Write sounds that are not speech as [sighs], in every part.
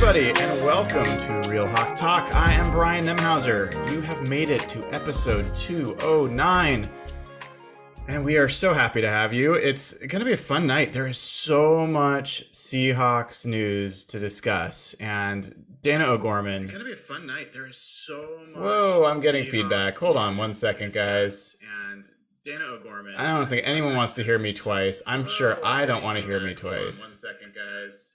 Everybody, and welcome to Real Hawk Talk. I am Brian Nemhauser. You have made it to episode 209. And we are so happy to have you. It's going to be a fun night. There is so much Seahawks news to discuss. And Dana O'Gorman. It's going to be a fun night. There is so much. Whoa, I'm getting Seahawks feedback. Hold on one second, guys. And Dana O'Gorman. I don't think anyone wants to hear me twice. I'm sure I don't want to hear me twice. One second, guys.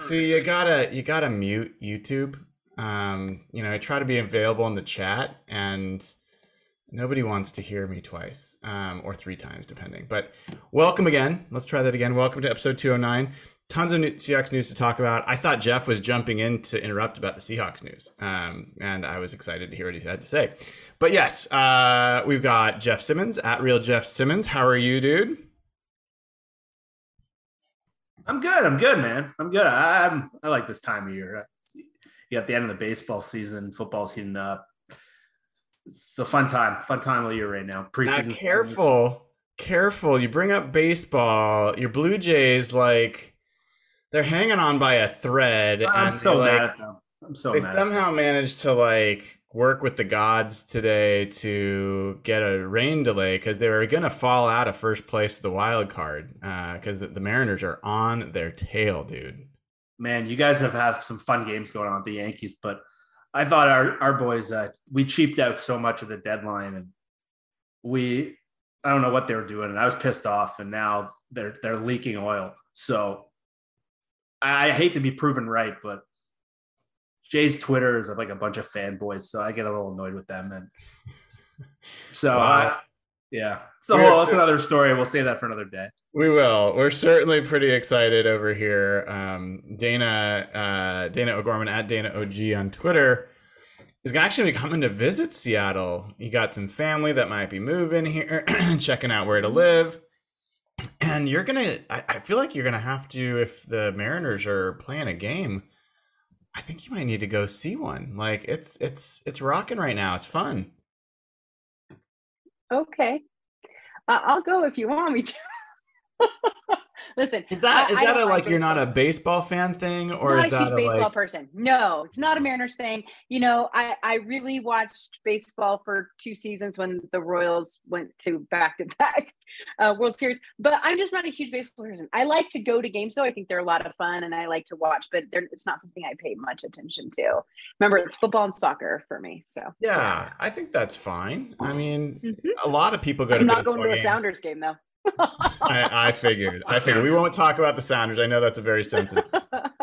See, you gotta you gotta mute YouTube. Um, you know, I try to be available in the chat, and nobody wants to hear me twice um, or three times, depending. But welcome again. Let's try that again. Welcome to episode 209. Tons of new Seahawks news to talk about. I thought Jeff was jumping in to interrupt about the Seahawks news, um, and I was excited to hear what he had to say. But yes, uh, we've got Jeff Simmons at Real Jeff Simmons. How are you, dude? I'm good. I'm good, man. I'm good. I, am I like this time of year. You got the end of the baseball season. Football's heating up. It's a fun time. Fun time of year right now. Preseason. Now, careful, careful. You bring up baseball. Your Blue Jays, like, they're hanging on by a thread. I'm so mad like, at them. I'm so mad. they somehow managed to like work with the gods today to get a rain delay because they were going to fall out of first place the wild card because uh, the Mariners are on their tail, dude. Man, you guys have had some fun games going on with the Yankees, but I thought our our boys uh, we cheaped out so much of the deadline and we I don't know what they were doing and I was pissed off and now they're they're leaking oil. So I, I hate to be proven right, but Jay's Twitter is like a bunch of fanboys, so I get a little annoyed with them. And [laughs] so, wow. I, yeah, so whole, that's another story. We'll save that for another day. We will. We're certainly pretty excited over here. Um, Dana uh, Dana O'Gorman at Dana OG on Twitter is gonna actually be coming to visit Seattle. He got some family that might be moving here, [clears throat] checking out where to live. And you're gonna. I, I feel like you're gonna have to if the Mariners are playing a game I think you might need to go see one. Like it's it's it's rocking right now. It's fun. Okay, uh, I'll go if you want me to. [laughs] Listen, Is that I- is that a like you're not a baseball fan thing, or not is a that huge a baseball like? person. No, it's not a Mariners thing. You know, I I really watched baseball for two seasons when the Royals went to back to back [laughs] World Series, but I'm just not a huge baseball person. I like to go to games though. I think they're a lot of fun and I like to watch, but they're, it's not something I pay much attention to. Remember, it's football and soccer for me. So Yeah, I think that's fine. I mean, Mhm. a lot of people go to I'm not going to a games. Sounders game though. I, I figured. I figured we won't talk about the Sounders. I know that's a very sensitive.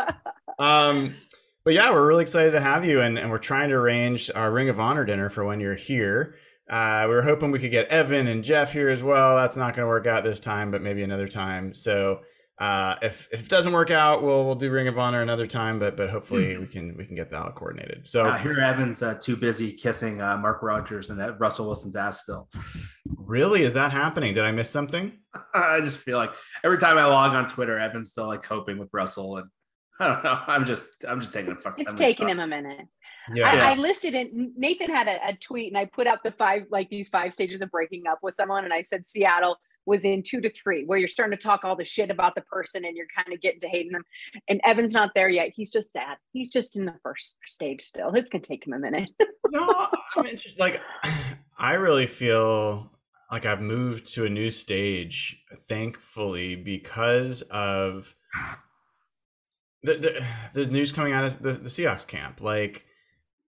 [laughs] um, but yeah, we're really excited to have you, and, and we're trying to arrange our Ring of Honor dinner for when you're here. Uh, we were hoping we could get Evan and Jeff here as well. That's not going to work out this time, but maybe another time. So uh, if if it doesn't work out, we'll we'll do Ring of Honor another time. But but hopefully we can we can get that all coordinated. So Uh, here, Evans uh, too busy kissing uh, Mark Rogers and uh, Russell Wilson's ass still. really, is that happening? Did I miss something? [laughs] I just feel like every time I log on Twitter, Evan's still like coping with Russell, and [laughs] I don't know. I'm just I'm just taking a fucking. it's taking him a minute. Yeah. I, I listed it. Nathan had a, a tweet, and I put out the five like these five stages of breaking up with someone, and I said Seattle was in two to three, where you're starting to talk all the shit about the person, and you're kind of getting to hating them. And Evan's not there yet. He's just that. He's just in the first stage still. It's gonna take him a minute. [laughs] no, I'm interested. Like, [sighs] I really feel like I've moved to a new stage, thankfully, because of the the, the news coming out of the, the Seahawks camp. Like,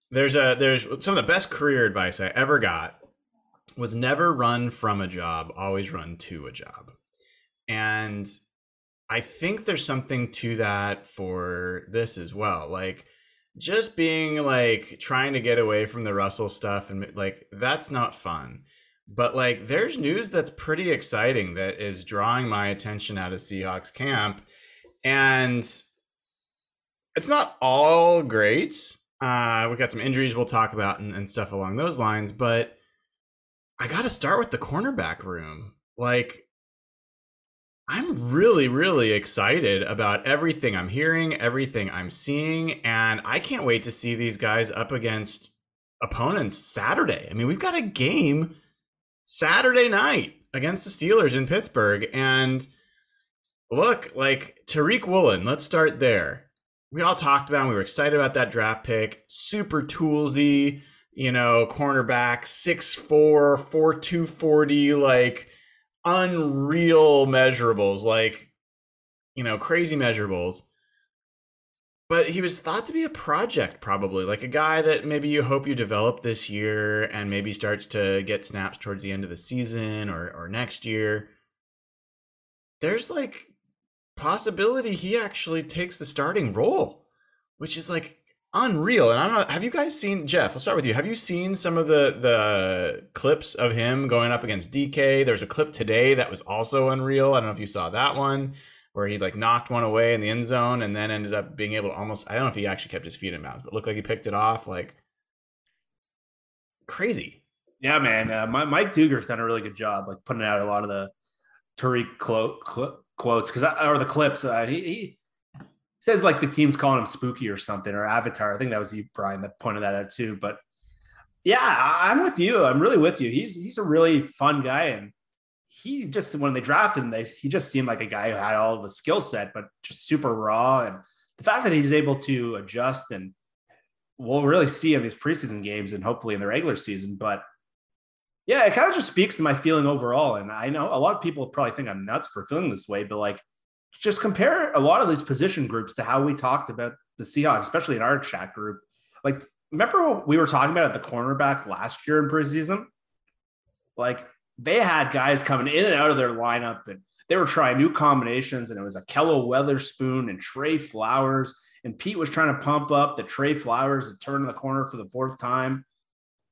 there's a there's some of the best career advice I ever got was never run from a job, always run to a job, and I think there's something to that for this as well. Like just being like trying to get away from the Russell stuff and like that's not fun. But like there's news that's pretty exciting that is drawing my attention out of Seahawks camp and it's not all great. Uh we got some injuries we'll talk about and, and stuff along those lines, but I got to start with the cornerback room. Like I'm really, really excited about everything I'm hearing, everything I'm seeing, and I can't wait to see these guys up against opponents Saturday. I mean, we've got a game Saturday night against the Steelers in Pittsburgh, and look, like Tariq Woolen, let's start there. We all talked about, him, we were excited about that draft pick, super toolsy, you know, cornerback, 6'4, 4'240, like unreal measurables, like you know, crazy measurables. But he was thought to be a project, probably like a guy that maybe you hope you develop this year and maybe starts to get snaps towards the end of the season or or next year. There's like possibility he actually takes the starting role, which is like unreal. And I don't know, have you guys seen Jeff? I'll start with you. Have you seen some of the the clips of him going up against DK? There's a clip today that was also unreal. I don't know if you saw that one where he like knocked one away in the end zone and then ended up being able to almost I don't know if he actually kept his feet in bounds, but looked like he picked it off like crazy. Yeah, man. Uh, my, Mike Dugar's done a really good job, like putting out a lot of the Tariq quote, quote, quotes because or the clips. Uh, he, he says like the team's calling him spooky or something or avatar. I think that was you, Brian, that pointed that out too. But yeah, I'm with you. I'm really with you. He's he's a really fun guy, and he just when they drafted him, they he just seemed like a guy who had all the skill set, but just super raw. And the fact that he's able to adjust and we'll really see in these preseason games and hopefully in the regular season. But yeah, it kind of just speaks to my feeling overall. And I know a lot of people probably think I'm nuts for feeling this way, but like just compare a lot of these position groups to how we talked about the Seahawks, especially in our chat group. Like, remember what we were talking about at the cornerback last year in preseason? Like, they had guys coming in and out of their lineup and they were trying new combinations. And it was Ahkello Witherspoon and Tre Flowers. And Pete was trying to pump up the Tre Flowers to turn the corner for the fourth time.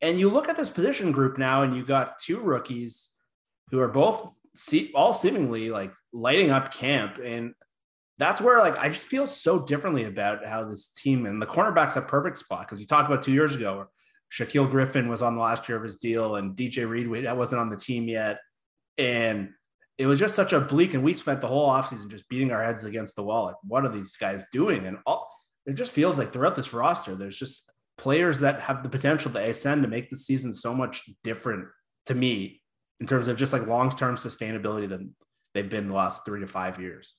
And you look at this position group now, and you got two rookies who are both see, all seemingly like lighting up camp. And that's where like I just feel so differently about how this team and the cornerback's a perfect spot because you talked about two years ago where Shaquill Griffin was on the last year of his deal and DJ Reed that wasn't on the team yet. And it was just such a bleak, and we spent the whole offseason just beating our heads against the wall. Like, what are these guys doing? And all it just feels like throughout this roster, there's just players that have the potential to ascend to make the season so much different to me in terms of just like long-term sustainability than they've been the last three to five years.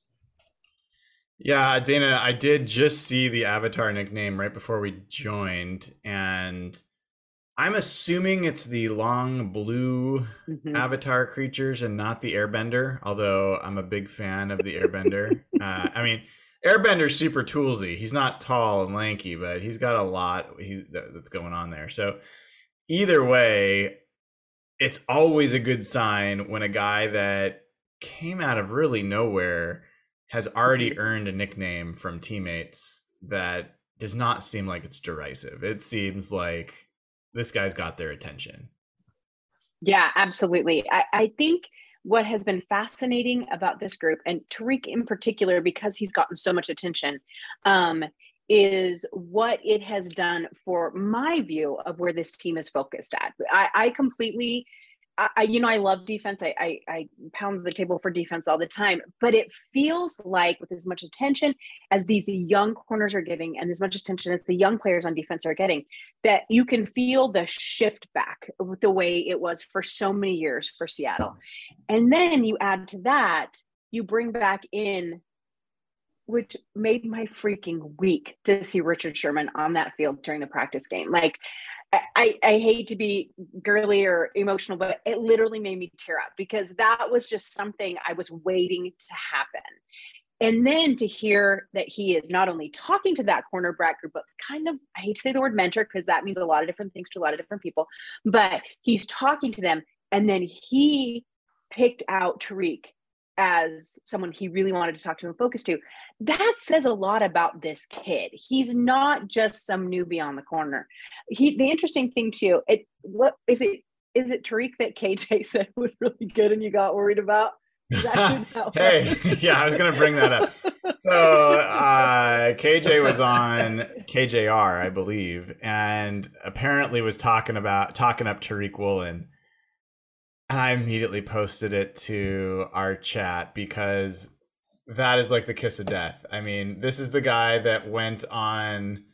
Yeah, Dana, I did just see the avatar nickname right before we joined, and I'm assuming it's the long blue Mhm. avatar creatures and not the airbender, although I'm a big fan of the airbender. [laughs] uh, I mean, airbender's super toolsy. He's not tall and lanky, but he's got a lot he, that, that's going on there. So either way, it's always a good sign when a guy that came out of really nowhere has already earned a nickname from teammates that does not seem like it's derisive. It seems like this guy's got their attention. Yeah, absolutely. I, I think what has been fascinating about this group, and Tariq in particular, because he's gotten so much attention, um, is what it has done for my view of where this team is focused at. I, I completely, I, you know, I love defense. I, I, I pound the table for defense all the time, but it feels like with as much attention as these young corners are giving, and as much attention as the young players on defense are getting, that you can feel the shift back with the way it was for so many years for Seattle. And then you add to that, you bring back in, which made my freaking week to see Richard Sherman on that field during the practice game. Like, I- I, hate to be girly or emotional, but it literally made me tear up because that was just something I was waiting to happen. And then to hear that he is not only talking to that cornerback group, but kind of, I hate to say the word mentor because that means a lot of different things to a lot of different people, but he's talking to them. And then he picked out Tariq as someone he really wanted to talk to and focus to. That says a lot about this kid. He's not just some newbie on the corner. He, the interesting thing too, it, what is it? Is it Tariq that KJ [laughs] said was really good and you got worried about? Is that who [laughs] that hey, [laughs] yeah, I was gonna bring that up. So uh, KJ was on KJR, I believe, and apparently was talking about talking up Tariq Woolen. I immediately posted it to our chat because that is like the kiss of death. I mean, this is the guy that went on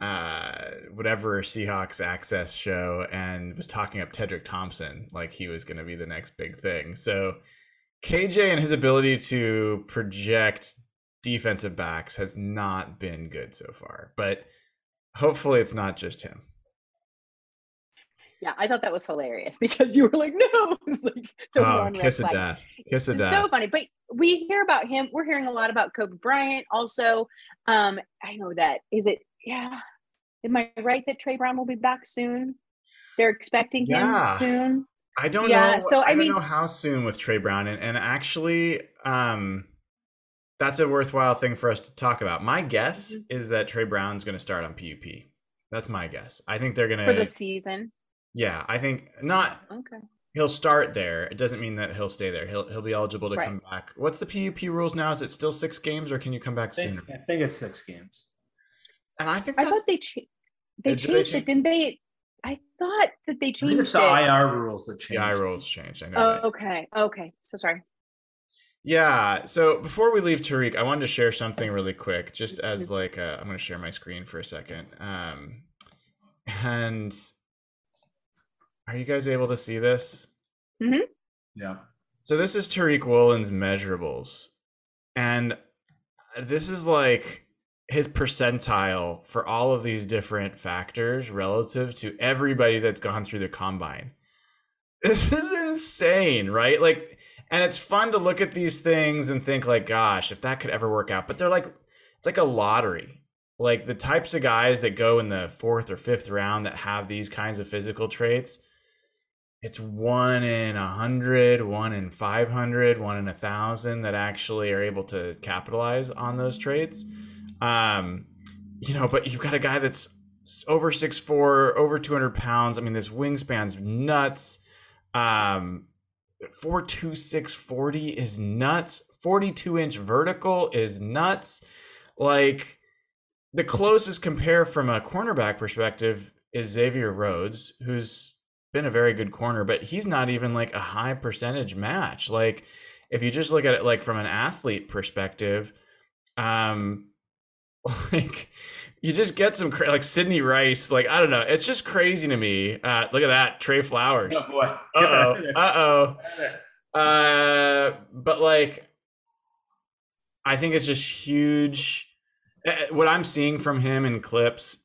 uh whatever Seahawks access show and was talking up Tedric Thompson like he was going to be the next big thing. So KJ and his ability to project defensive backs has not been good so far, but hopefully it's not just him. Yeah, I thought that was hilarious [laughs] because you were like, no, [laughs] it's like the Oh, kiss of death. Kiss of It's death. so funny. But we hear about him. We're hearing a lot about Coby Bryant. Also, um, I know that is it. Yeah, am I right that Tre Brown will be back soon? They're expecting Yeah. him soon. I don't Yeah, know. so, I, I don't mean- know how soon with Tre Brown, and, and actually, um, that's a worthwhile thing for us to talk about. My guess Mhm. is that Tre Brown's going to start on PUP. That's my guess. I think they're going to for the season. Yeah, I think not. Okay. He'll start there. It doesn't mean that he'll stay there. He'll he'll be eligible to Right. come back. What's the PUP rules now? Is it still six games, or can you come back I think, sooner? I think it's six games. And I think I thought they cha- they Did they changed change- it, didn't they? I thought that they I think changed it's it. the IR rules that changed. the change. eye rules changed. I know. Oh, that. okay. Okay. So sorry. Yeah. So before we leave Tariq, I wanted to share something really quick, just as like i I'm going to share my screen for a second. Um, and are you guys able to see this? Mm-hmm. Yeah. So this is Tariq Woolen's measurables, and this is like his percentile for all of these different factors relative to everybody that's gone through the combine. [laughs] This is insane, right? Like, and it's fun to look at these things and think like, gosh, if that could ever work out. But they're like, it's like a lottery. Like the types of guys that go in the fourth or fifth round that have these kinds of physical traits it's one in a hundred, one in five hundred, one in a thousand that actually are able to capitalize on those traits. Um, you know, but you've got a guy that's over six four, over two hundred pounds. I mean, this wingspan's nuts. Um, four two six forty is nuts. Forty two inch vertical is nuts. Like the closest compare from a cornerback perspective is Xavier Rhodes, who's been a very good corner, but he's not even like a high percentage match. Like if you just look at it like from an athlete perspective, um [laughs] like you just get some cra- like Sidney Rice, like I don't know, it's just crazy to me. Uh look at that, Tre Flowers. Oh, boy. [laughs] Uh-oh. [laughs] Uh-oh. Uh but like I think it's just huge. Eh, what I'm seeing from him in clips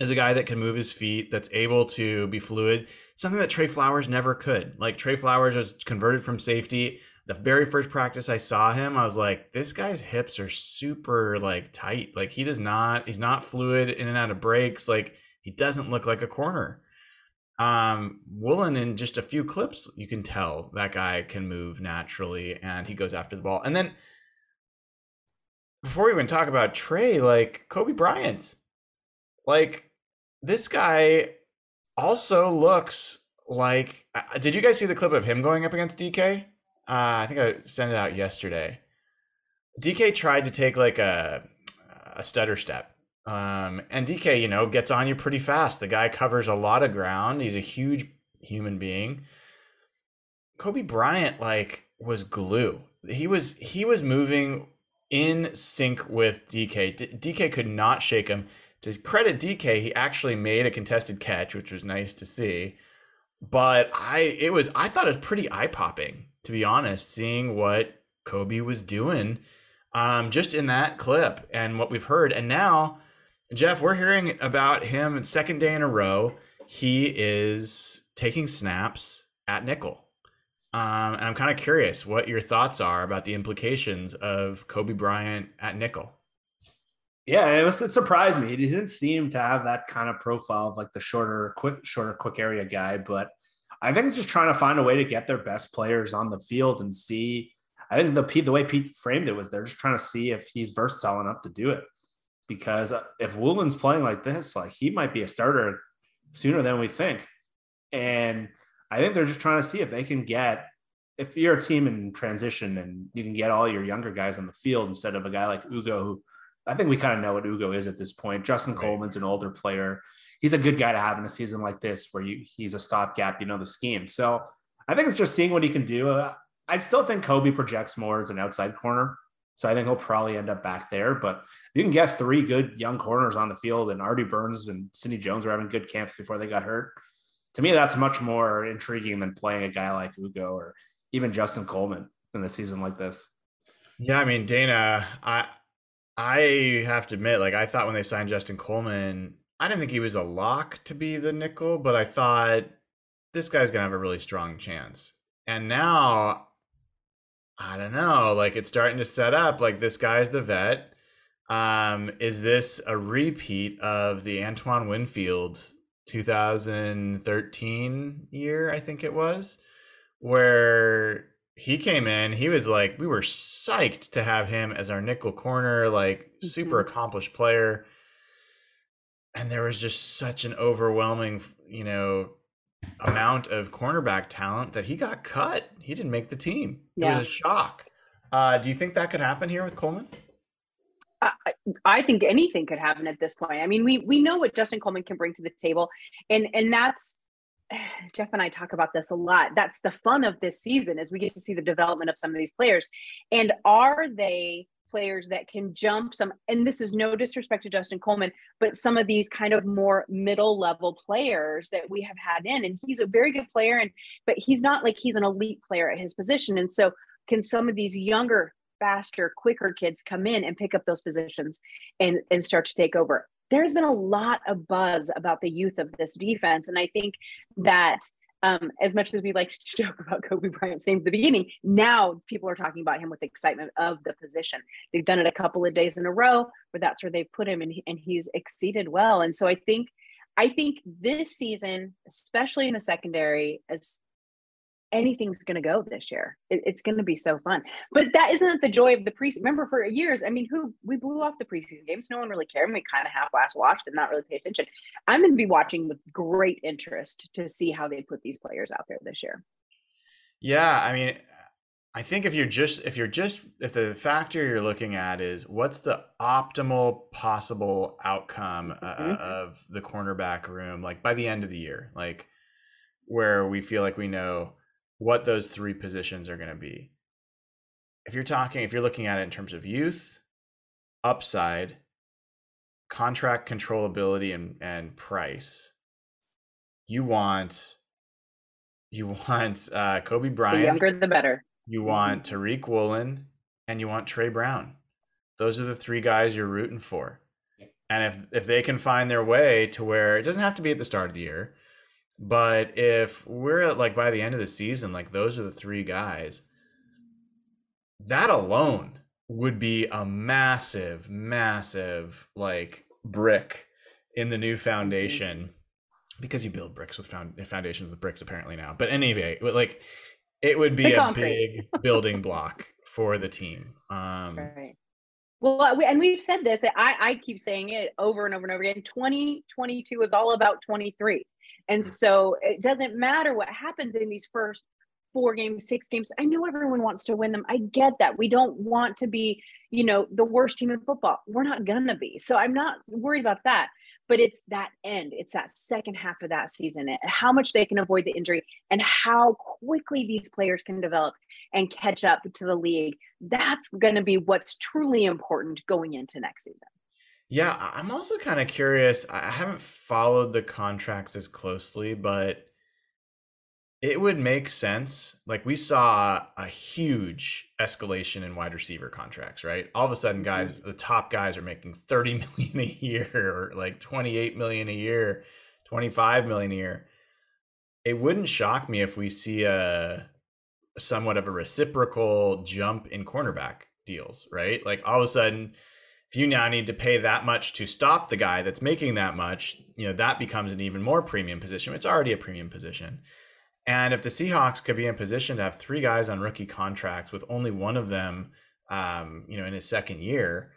is a guy that can move his feet, that's able to be fluid. Something that Tre Flowers never could. Like Tre Flowers was converted from safety. The very first practice I saw him, I was like, this guy's hips are super like tight. Like he does not, he's not fluid in and out of breaks. Like he doesn't look like a corner. Um, Woolen in just a few clips, you can tell that guy can move naturally and he goes after the ball. And then before we even talk about Tre, like Coby Bryant, like this guy also looks like. Uh, did you guys see the clip of him going up against DK? Uh, I think I sent it out yesterday. DK tried to take like a a stutter step, um, and DK, you know, gets on you pretty fast. The guy covers a lot of ground. He's a huge human being. Coby Bryant like was glue. He was he was moving in sync with DK. D- DK could not shake him. To credit DK, he actually made a contested catch, which was nice to see. But I it was I thought it was pretty eye popping, to be honest, seeing what Coby was doing um, just in that clip and what we've heard. And now, Jeff, we're hearing about him second day in a row. He is taking snaps at nickel. Um, and I'm kind of curious what your thoughts are about the implications of Coby Bryant at nickel. Yeah, it was it surprised me. He didn't seem to have that kind of profile of like the shorter, quick, shorter, quick area guy. But I think it's just trying to find a way to get their best players on the field and see. I think the the way Pete framed it was they're just trying to see if he's versatile enough to do it. Because uh, if Woolen's playing like this, like he might be a starter sooner than we think. And I think they're just trying to see if they can get if you're a team in transition and you can get all your younger guys on the field instead of a guy like Ugo, who I think we kind of know what Ugo is at this point. Justin right. Coleman's an older player. He's a good guy to have in a season like this where you he's a stopgap, you know, the scheme. So I think it's just seeing what he can do. Uh, I still think Coby projects more as an outside corner. So I think he'll probably end up back there. But you can get three good young corners on the field, and Artie Burns and Sidney Jones were having good camps before they got hurt to me, that's much more intriguing than playing a guy like Ugo or even Justin Coleman in a season like this. Yeah, I mean, Dana, I I have to admit, like I thought when they signed Justin Coleman, I didn't think he was a lock to be the nickel, but I thought this guy's gonna have a really strong chance. And now I don't know, like it's starting to set up like this guy's the vet. Um, is this a repeat of the Antoine Winfield 2013 year, I think it was, where he came in. He was like, we were psyched to have him as our nickel corner, like mm-hmm. super accomplished player. And there was just such an overwhelming, you know, amount of cornerback talent that he got cut. He didn't make the team. Yeah. It was a shock. Uh, do you think that could happen here with Coleman? I, I think anything could happen at this point. I mean, we we know what Justin Coleman can bring to the table, and and that's [sighs] Jeff and I talk about this a lot. That's the fun of this season is we get to see the development of some of these players, and are they players that can jump some and this is no disrespect to Justin Coleman but some of these kind of more middle level players that we have had in and he's a very good player and but he's not like he's an elite player at his position and so can some of these younger faster, quicker kids come in and pick up those positions and, and start to take over. There's been a lot of buzz about the youth of this defense. And I think that um, as much as we like to [laughs] joke about Coby Bryant saying the beginning, now people are talking about him with excitement of the position. They've done it a couple of days in a row where that's where they've put him and, and he's exceeded well. And so I think I think this season, especially in the secondary, as anything's going to go this year. It, it's going to be so fun. But that isn't the joy of the preseason. Remember, for years, I mean, who we blew off the preseason games. No one really cared. And We kind of half last watched and not really pay attention. I'm going to be watching with great interest to see how they put these players out there this year. Yeah, I mean, I think if you're just if you're just if the factor you're looking at is what's the optimal possible outcome uh, mm-hmm. of the cornerback room, like by the end of the year, like where we feel like we know what those three positions are going to be. If you're talking, if you're looking at it in terms of youth, upside, contract controllability, and, and price, you want you [laughs] want uh, Coby Bryant. The younger, the better. You want mm-hmm. Tariq Woolen, and you want Tre Brown. those are the three guys you're rooting for. And if if they can find their way to where it doesn't have to be at the start of the year, but if we're at like by the end of the season, like those are the three guys, that alone would be a massive, massive like brick in the new foundation because you build bricks with found foundations with bricks apparently now. But anyway, like it would be a big building block for the team. Um, right. Well, and we've said this. I, I keep saying it over and over and over again. 2022 is all about 23. And so it doesn't matter what happens in these first four games, six games. I know everyone wants to win them. I get that. We don't want to be, you know, the worst team in football. We're not going to be. So I'm not worried about that but it's that end it's that second half of that season and how much they can avoid the injury and how quickly these players can develop and catch up to the league that's going to be what's truly important going into next season yeah i'm also kind of curious i haven't followed the contracts as closely but it would make sense. Like we saw a huge escalation in wide receiver contracts, right? All of a sudden, guys, mm-hmm. the top guys are making 30 [laughs] million a year or like 28 million a year, 25 million a year. It wouldn't shock me if we see a somewhat of a reciprocal jump in cornerback deals, right? Like all of a sudden, if you now need to pay that much to stop the guy that's making that much, you know, that becomes an even more premium position. It's already a premium position and if the Seahawks could be in position to have three guys on rookie contracts with only one of them, um, you know, in his second year,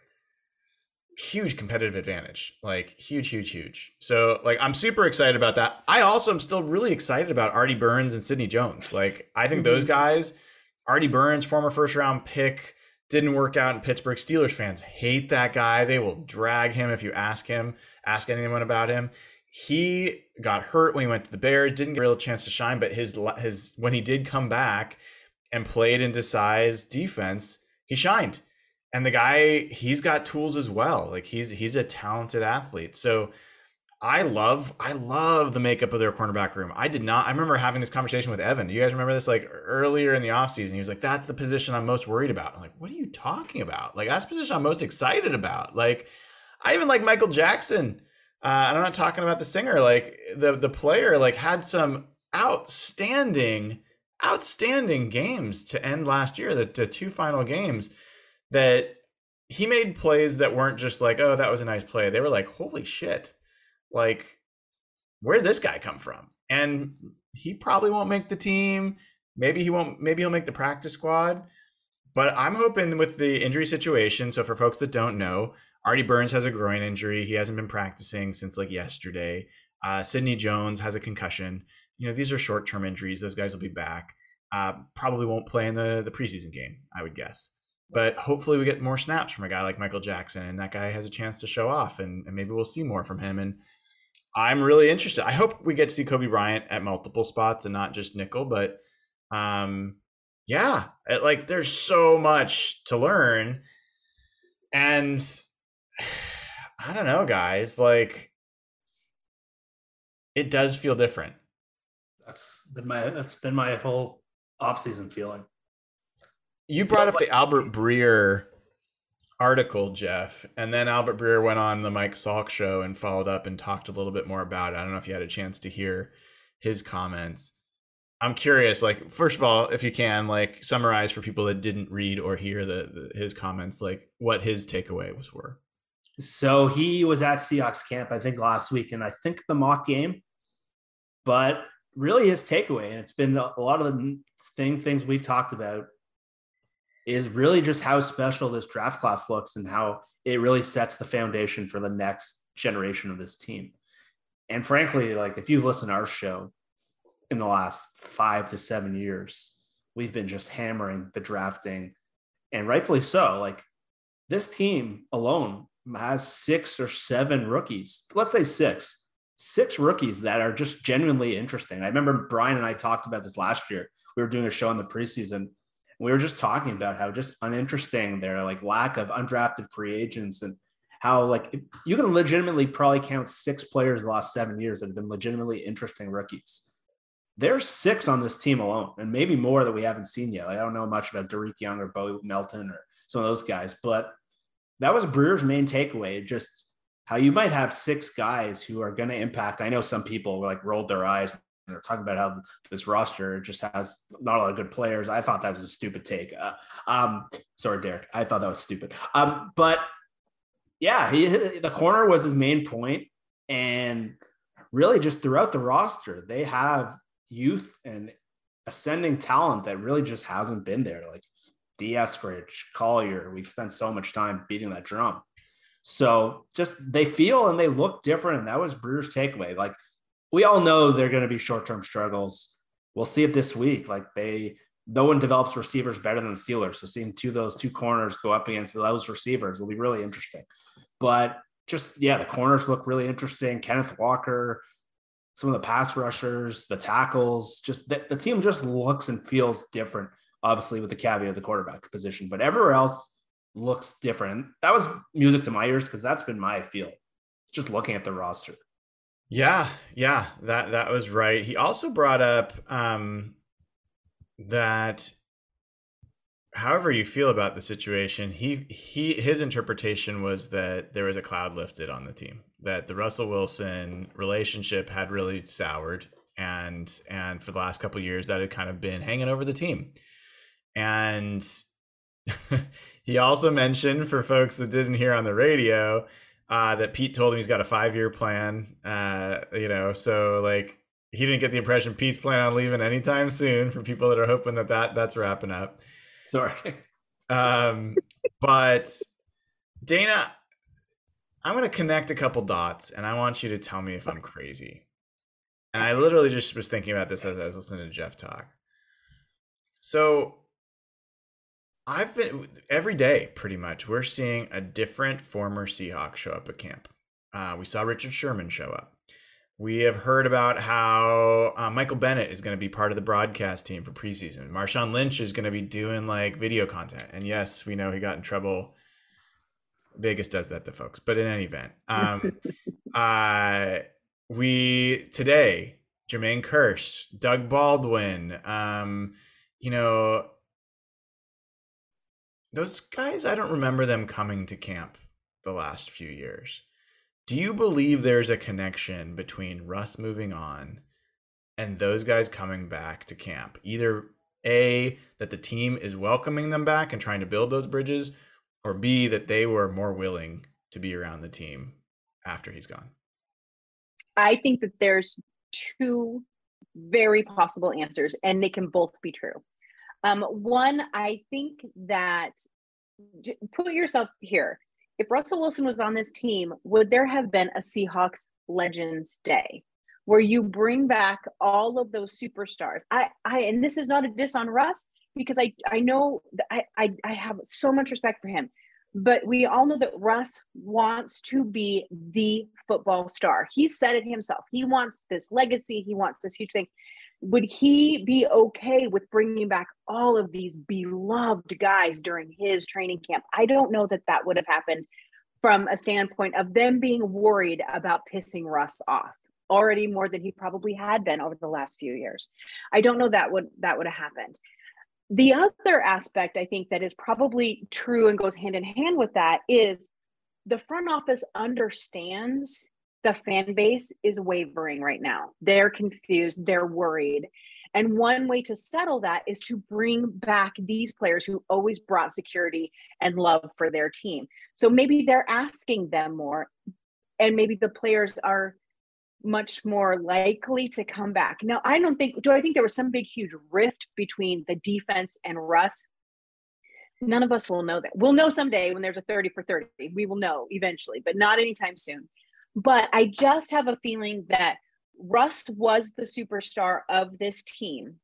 huge competitive advantage. Like huge, huge, huge. So like I'm super excited about that. I also am still really excited about Artie Burns and Sidney Jones. Like I think mm-hmm. those guys, Artie Burns, former first round pick, didn't work out in Pittsburgh. Steelers fans hate that guy. They will drag him if you ask him, ask anyone about him he got hurt when he went to the Bears, didn't get a real chance to shine, but his his when he did come back and played into size defense, he shined. And the guy, he's got tools as well. Like he's he's a talented athlete. So I love I love the makeup of their cornerback room. I did not I remember having this conversation with Evan. Do you guys remember this like earlier in the offseason? He was like, That's the position I'm most worried about. I'm like, what are you talking about? Like that's the position I'm most excited about. Like I even like Michael Jackson uh, and I'm not talking about the singer. Like the the player, like had some outstanding, outstanding games to end last year. The, the two final games that he made plays that weren't just like, oh, that was a nice play. They were like, holy shit, like where did this guy come from? And he probably won't make the team. Maybe he won't. Maybe he'll make the practice squad. But I'm hoping with the injury situation. So for folks that don't know, Artie Burns has a groin injury. He hasn't been practicing since like yesterday. Uh, Sidney Jones has a concussion. You know, these are short term injuries. Those guys will be back. Uh, probably won't play in the, the preseason game, I would guess. But hopefully, we get more snaps from a guy like Michael Jackson, and that guy has a chance to show off, and, and maybe we'll see more from him. And I'm really interested. I hope we get to see Coby Bryant at multiple spots and not just nickel. But um, yeah, it, like there's so much to learn, and [sighs] I don't know, guys. Like, it does feel different. That's been my that's been my whole offseason feeling. You brought up like- the Albert Breer article, Jeff, and then Albert Breer went on the Mike Salk show and followed up and talked a little bit more about it. I don't know if you had a chance to hear his comments. I'm curious, like, first of all, if you can, like, summarize for people that didn't read or hear the, the his comments, like, what his takeaway was were. So he was at Seahawks camp, I think, last week, and I think the mock game. But really, his takeaway, and it's been a lot of the thing things we've talked about, is really just how special this draft class looks and how it really sets the foundation for the next generation of this team. And frankly, like if you've listened to our show in the last five to seven years, we've been just hammering the drafting, and rightfully so. Like this team alone has six or seven rookies. Let's say six, six rookies that are just genuinely interesting. I remember Brian and I talked about this last year. We were doing a show in the preseason. We were just talking about how just uninteresting their like lack of undrafted free agents and how like you can legitimately probably count six players the last seven years that have been legitimately interesting rookies. There's six on this team alone, and maybe more that we haven't seen yet. I don't know much about Dareke Young or Bo Melton or some of those guys, but that was Breer's main takeaway. Just how you might have six guys who are going to impact. I know some people like rolled their eyes they're talking about how this roster just has not a lot of good players. I thought that was a stupid take. Uh, um, sorry, Derek. I thought that was stupid. Um, but yeah, he the corner was his main point, and really just throughout the roster, they have youth and ascending talent that really just hasn't been there. Like Dee Eskridge, Collier, we've spent so much time beating that drum. So just they feel and they look different. And that was Breer's takeaway. Like we all know they're going to be short term struggles. We'll see it this week. Like they, no one develops receivers better than the Steelers. So seeing two those two corners go up against those receivers will be really interesting. But just yeah, the corners look really interesting. Kenneth Walker, some of the pass rushers, the tackles, just the, the team just looks and feels different. Obviously, with the caveat of the quarterback position, but everywhere else looks different. That was music to my ears because that's been my feel. Just looking at the roster. Yeah, yeah, that that was right. He also brought up um, that however you feel about the situation, he he his interpretation was that there was a cloud lifted on the team, that the Russell Wilson relationship had really soured, and and for the last couple years that had kind of been hanging over the team, and [laughs] he also mentioned for folks that didn't hear on the radio uh, that Pete told him he's got a five year plan. Uh, you know, so like he didn't get the impression Pete's planning on leaving anytime soon. For people that are hoping that that that's wrapping up. Sorry. Um, but Dana, I'm going to connect a couple dots and I want you to tell me if I'm crazy. And I literally just was thinking about this as I was listening to Jeff talk. So I've been every day pretty much, we're seeing a different former Seahawk show up at camp. Uh, we saw Richard Sherman show up. We have heard about how uh, Michael Bennett is going to be part of the broadcast team for preseason. Marshawn Lynch is going to be doing like video content. And yes, we know he got in trouble. Vegas does that to folks, but in any event, um, [laughs] uh, we today Jermaine Kearse, Doug Baldwin, um, you know, those guys. I don't remember them coming to camp the last few years. Do you believe there's a connection between Russ moving on and those guys coming back to camp? Either A, that the team is welcoming them back and trying to build those bridges, or B, that they were more willing to be around the team after he's gone? I think that there's two very possible answers, and they can both be true. Um, one, I think that put yourself here if Russell Wilson was on this team, would there have been a Seahawks Legends Day where you bring back all of those superstars? I, I, and this is not a diss on Russ because I, I know I, I, I have so much respect for him, but we all know that Russ wants to be the football star. He said it himself. He wants this legacy. He wants this huge thing would he be okay with bringing back all of these beloved guys during his training camp? I don't know that that would have happened from a standpoint of them being worried about pissing Russ off already more than he probably had been over the last few years. I don't know that would that would have happened. The other aspect I think that is probably true and goes hand in hand with that is the front office understands the fan base is wavering right now. They're confused, they're worried. And one way to settle that is to bring back these players who always brought security and love for their team. So maybe they're asking them more, and maybe the players are much more likely to come back. Now, I don't think, do I think there was some big, huge rift between the defense and Russ? None of us will know that. We'll know someday when there's a 30 for 30. We will know eventually, but not anytime soon. But I just have a feeling that Russ was the superstar of this team.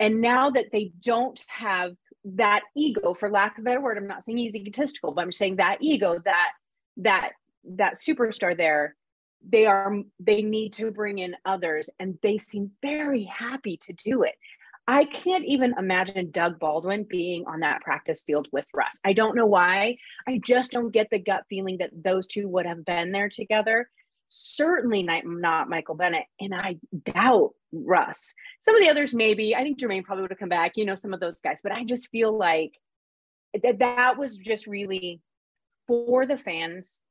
And now that they don't have that ego, for lack of a better word, I'm not saying he's egotistical, but I'm saying that ego, that that that superstar there, they are they need to bring in others and they seem very happy to do it. I can't even imagine Doug Baldwin being on that practice field with Russ. I don't know why. I just don't get the gut feeling that those two would have been there together. Certainly not, not Michael Bennett. And I doubt Russ. Some of the others, maybe. I think Jermaine probably would have come back, you know, some of those guys. But I just feel like that, that was just really for the fans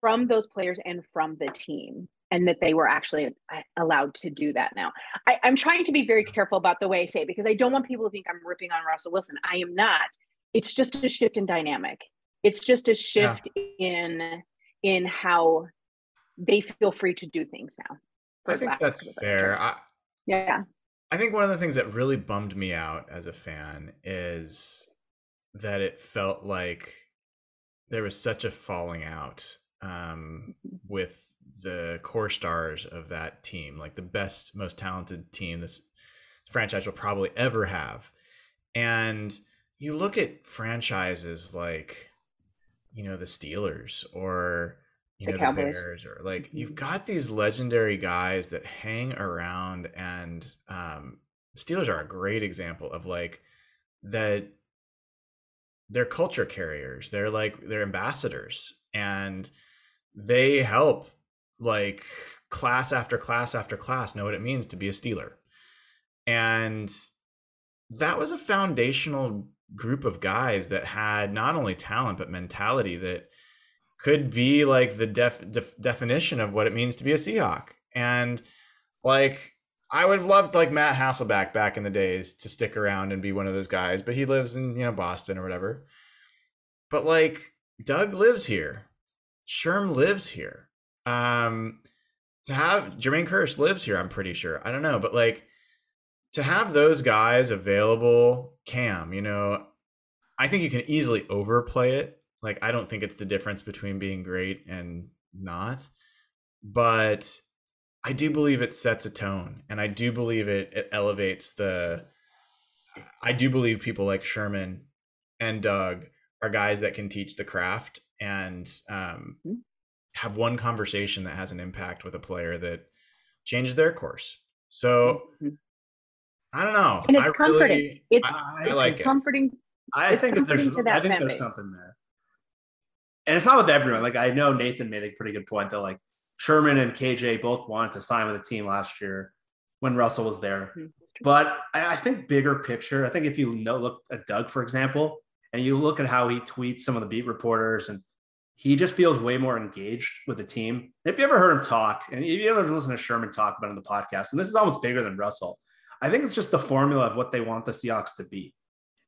from those players and from the team and that they were actually uh, allowed to do that now. I, am trying to be very careful about the way I say it because I don't want people to think I'm ripping on Russell Wilson. I am not. It's just a shift in dynamic. It's just a shift yeah. in in how they feel free to do things now. I think that's fair. I, yeah. I think one of the things that really bummed me out as a fan is that it felt like there was such a falling out um, mm-hmm. with the core stars of that team, like the best, most talented team this franchise will probably ever have. And you look at franchises like, you know, the Steelers or you know the, the Bears or like mm-hmm. you've got these legendary guys that hang around and um Steelers are a great example of like that they're culture carriers. They're like they're ambassadors and they help like class after class after class know what it means to be a Steeler. And that was a foundational group of guys that had not only talent but mentality that could be like the def, def, definition of what it means to be a Seahawk. And like I would have loved like Matt Hasselbeck back in the days to stick around and be one of those guys, but he lives in, you know, Boston or whatever. But like Doug lives here. Sherm lives here. Um to have Jermaine Kearse lives here, I'm pretty sure. I don't know, but like to have those guys available, Cam, you know, I think you can easily overplay it. Like I don't think it's the difference between being great and not. But I do believe it sets a tone and I do believe it it elevates the I do believe people like Sherman and Doug are guys that can teach the craft and um, mm-hmm. Have one conversation that has an impact with a player that changes their course. So mm-hmm. I don't know. And it's I comforting. Really, it's, I, I like comforting. It. I it's think comforting there's I think there's base. something there. And it's not with everyone. Like I know Nathan made a pretty good point that like Sherman and KJ both wanted to sign with the team last year when Russell was there. Mm-hmm. But I, I, think bigger picture, I think if you know, look at Doug, for example, and you look at how he tweets some of the beat reporters and he just feels way more engaged with the team. If you ever heard him talk, and if you ever listen to Sherman talk about in the podcast, and this is almost bigger than Russell, I think it's just the formula of what they want the Seahawks to be.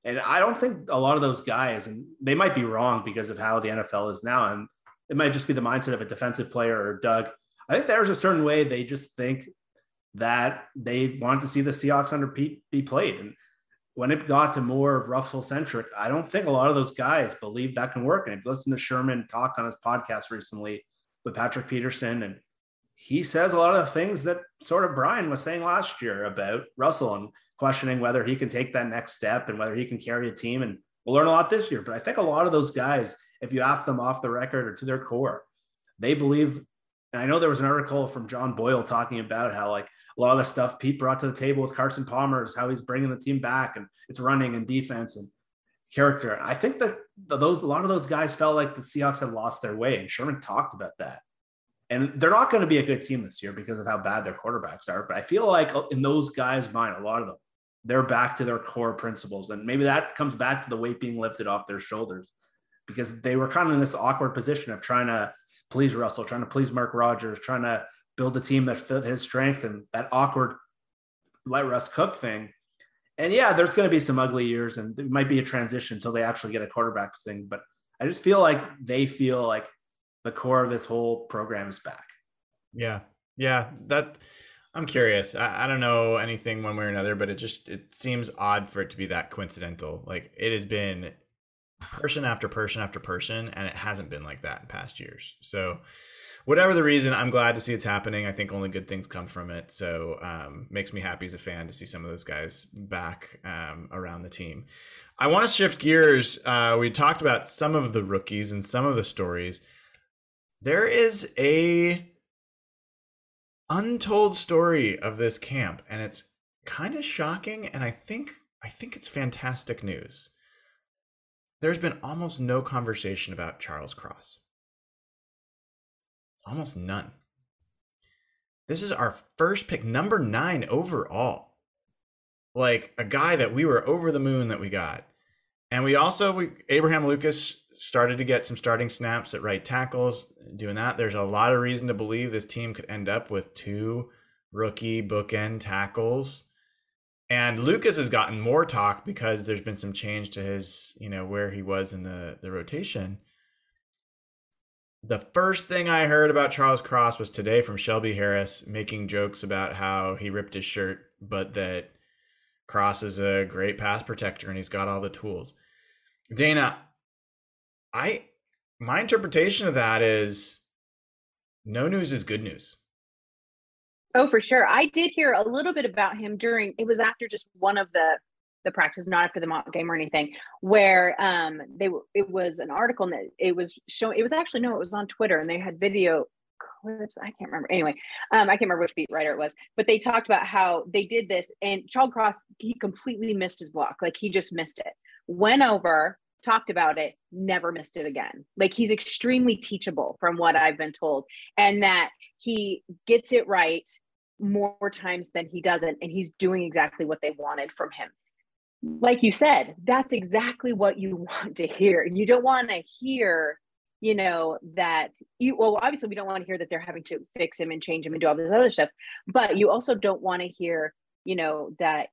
And I don't think a lot of those guys, and they might be wrong because of how the NFL is now, and it might just be the mindset of a defensive player or Doug. I think there's a certain way they just think that they want to see the Seahawks under Pete be played. And when it got to more of Russell centric, I don't think a lot of those guys believe that can work. And if you listen to Sherman talk on his podcast recently with Patrick Peterson, and he says a lot of the things that sort of Brian was saying last year about Russell and questioning whether he can take that next step and whether he can carry a team. And we'll learn a lot this year. But I think a lot of those guys if you ask them off the record or to their core, they believe. And I know there was an article from John Boyle talking about how like a lot of the stuff Pete brought to the table with Carson Palmer is how he's bringing the team back and it's running and defense and character. I think that those a lot of those guys felt like the Seahawks had lost their way, and Sherman talked about that. And they're not going to be a good team this year because of how bad their quarterbacks are. But I feel like uh, in those guys' mind, a lot of them, they're back to their core principles, and maybe that comes back to the weight being lifted off their shoulders because they were kind of in this awkward position of trying to please Russell, trying to please Mark Rodgers, trying to build a team that fit his strength and that awkward let Russ cook thing. And yeah, there's going to be some ugly years and it might be a transition until they actually get a quarterback thing. But I just feel like they feel like the core of this whole program is back. Yeah. Yeah. That I'm curious. I, I don't know anything one way or another, but it just it seems odd for it to be that coincidental. Like it has been person after person after person, and it hasn't been like that in past years. So, whatever the reason, I'm glad to see it's happening. I think only good things come from it. So, um, makes me happy as a fan to see some of those guys back um, around the team. I want to shift gears. Uh, we talked about some of the rookies and some of the stories. There is a untold story of this camp, and it's kind of shocking. And I think I think it's fantastic news there's been almost no conversation about Charles Cross. Almost none. This is our first pick, number nine overall. Like a guy that we were over the moon that we got. And we also, we, Abraham Lucas started to get some starting snaps at right tackles. Doing that, there's a lot of reason to believe this team could end up with two rookie bookend tackles. And Lucas has gotten more talk because there's been some change to his, you know, where he was in the the rotation. The first thing I heard about Charles Cross was today from Shelby Harris making jokes about how he ripped his shirt, but that Cross is a great pass protector and he's got all the tools. Dana, I my interpretation of that is no news is good news. Oh, for sure. I did hear a little bit about him during it was after just one of the the practices, not after the mock game or anything, where um they it was an article that it was showing it was actually no, it was on Twitter and they had video clips. I can't remember. Anyway, um, I can't remember which beat writer it was, but they talked about how they did this and Charles Cross, he completely missed his block. Like he just missed it. Went over, talked about it, never missed it again. Like he's extremely teachable from what I've been told, and that he gets it right more times than he doesn't. And he's doing exactly what they wanted from him. Like you said, that's exactly what you [laughs] want to hear. You don't want to hear you know that you well obviously we don't want to hear that they're having to fix him and change him and do all this other stuff but you also don't want to hear you know that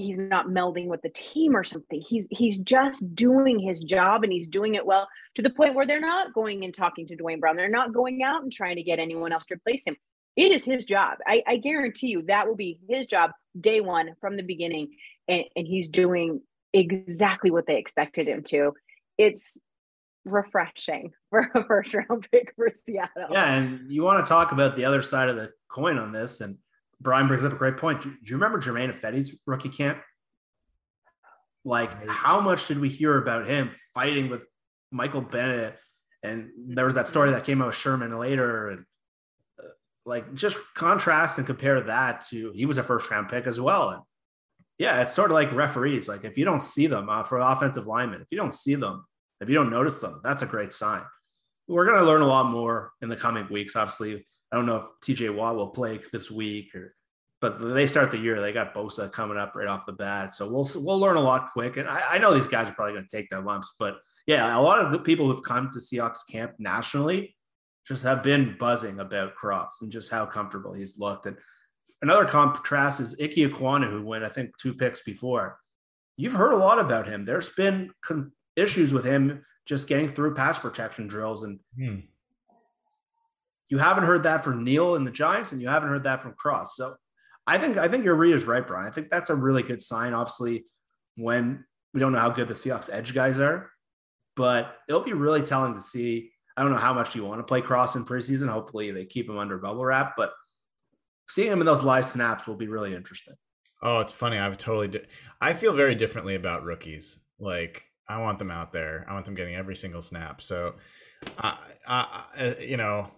he's not melding with the team or something. He's he's just doing his job and he's doing it well to the point where they're not going and talking to Duane Brown. They're not going out and trying to get anyone else to replace him it is his job I, I guarantee you that will be his job day one from the beginning and, and he's doing exactly what they expected him to it's refreshing for a first round pick for Seattle. Yeah, and you want to talk about the other side of the coin on this, and Brian brings up a great point. Do, do you remember Germain Ifedi's rookie camp? Like, how much did we hear about him fighting with Michael Bennett? And there was that story that came out with Sherman later, and like just contrast and compare that to he was a first round pick as well. And yeah, it's sort of like referees. Like if you don't see them uh, for offensive linemen, if you don't see them, if you don't notice them, that's a great sign. We're going to learn a lot more in the coming weeks. Obviously, I don't know if TJ Watt will play this week or, but they start the year. They got Bosa coming up right off the bat, so we'll we'll learn a lot quick. And I, I know these guys are probably going to take their lumps, but yeah, a lot of the people who've come to Seahawks camp nationally just have been buzzing about Cross and just how comfortable he's looked. And another contrast is Ike Ekwonu, who went I think two picks before. You've heard a lot about him. There's been con- issues with him just getting through pass protection drills. And hmm. you haven't heard that from Neal and the Giants, and you haven't heard that from Cross. So I think I think your read is right, Brian. I think that's a really good sign. Obviously, when we don't know how good the Seahawks edge guys are, but it'll be really telling to see. I don't know how much you want to play Cross in preseason. Hopefully, they keep him under bubble wrap, but seeing him in those live snaps will be really interesting. Oh, it's funny. I've totally. Di- I feel very differently about rookies. Like I want them out there. I want them getting every single snap. So, uh, uh, you know,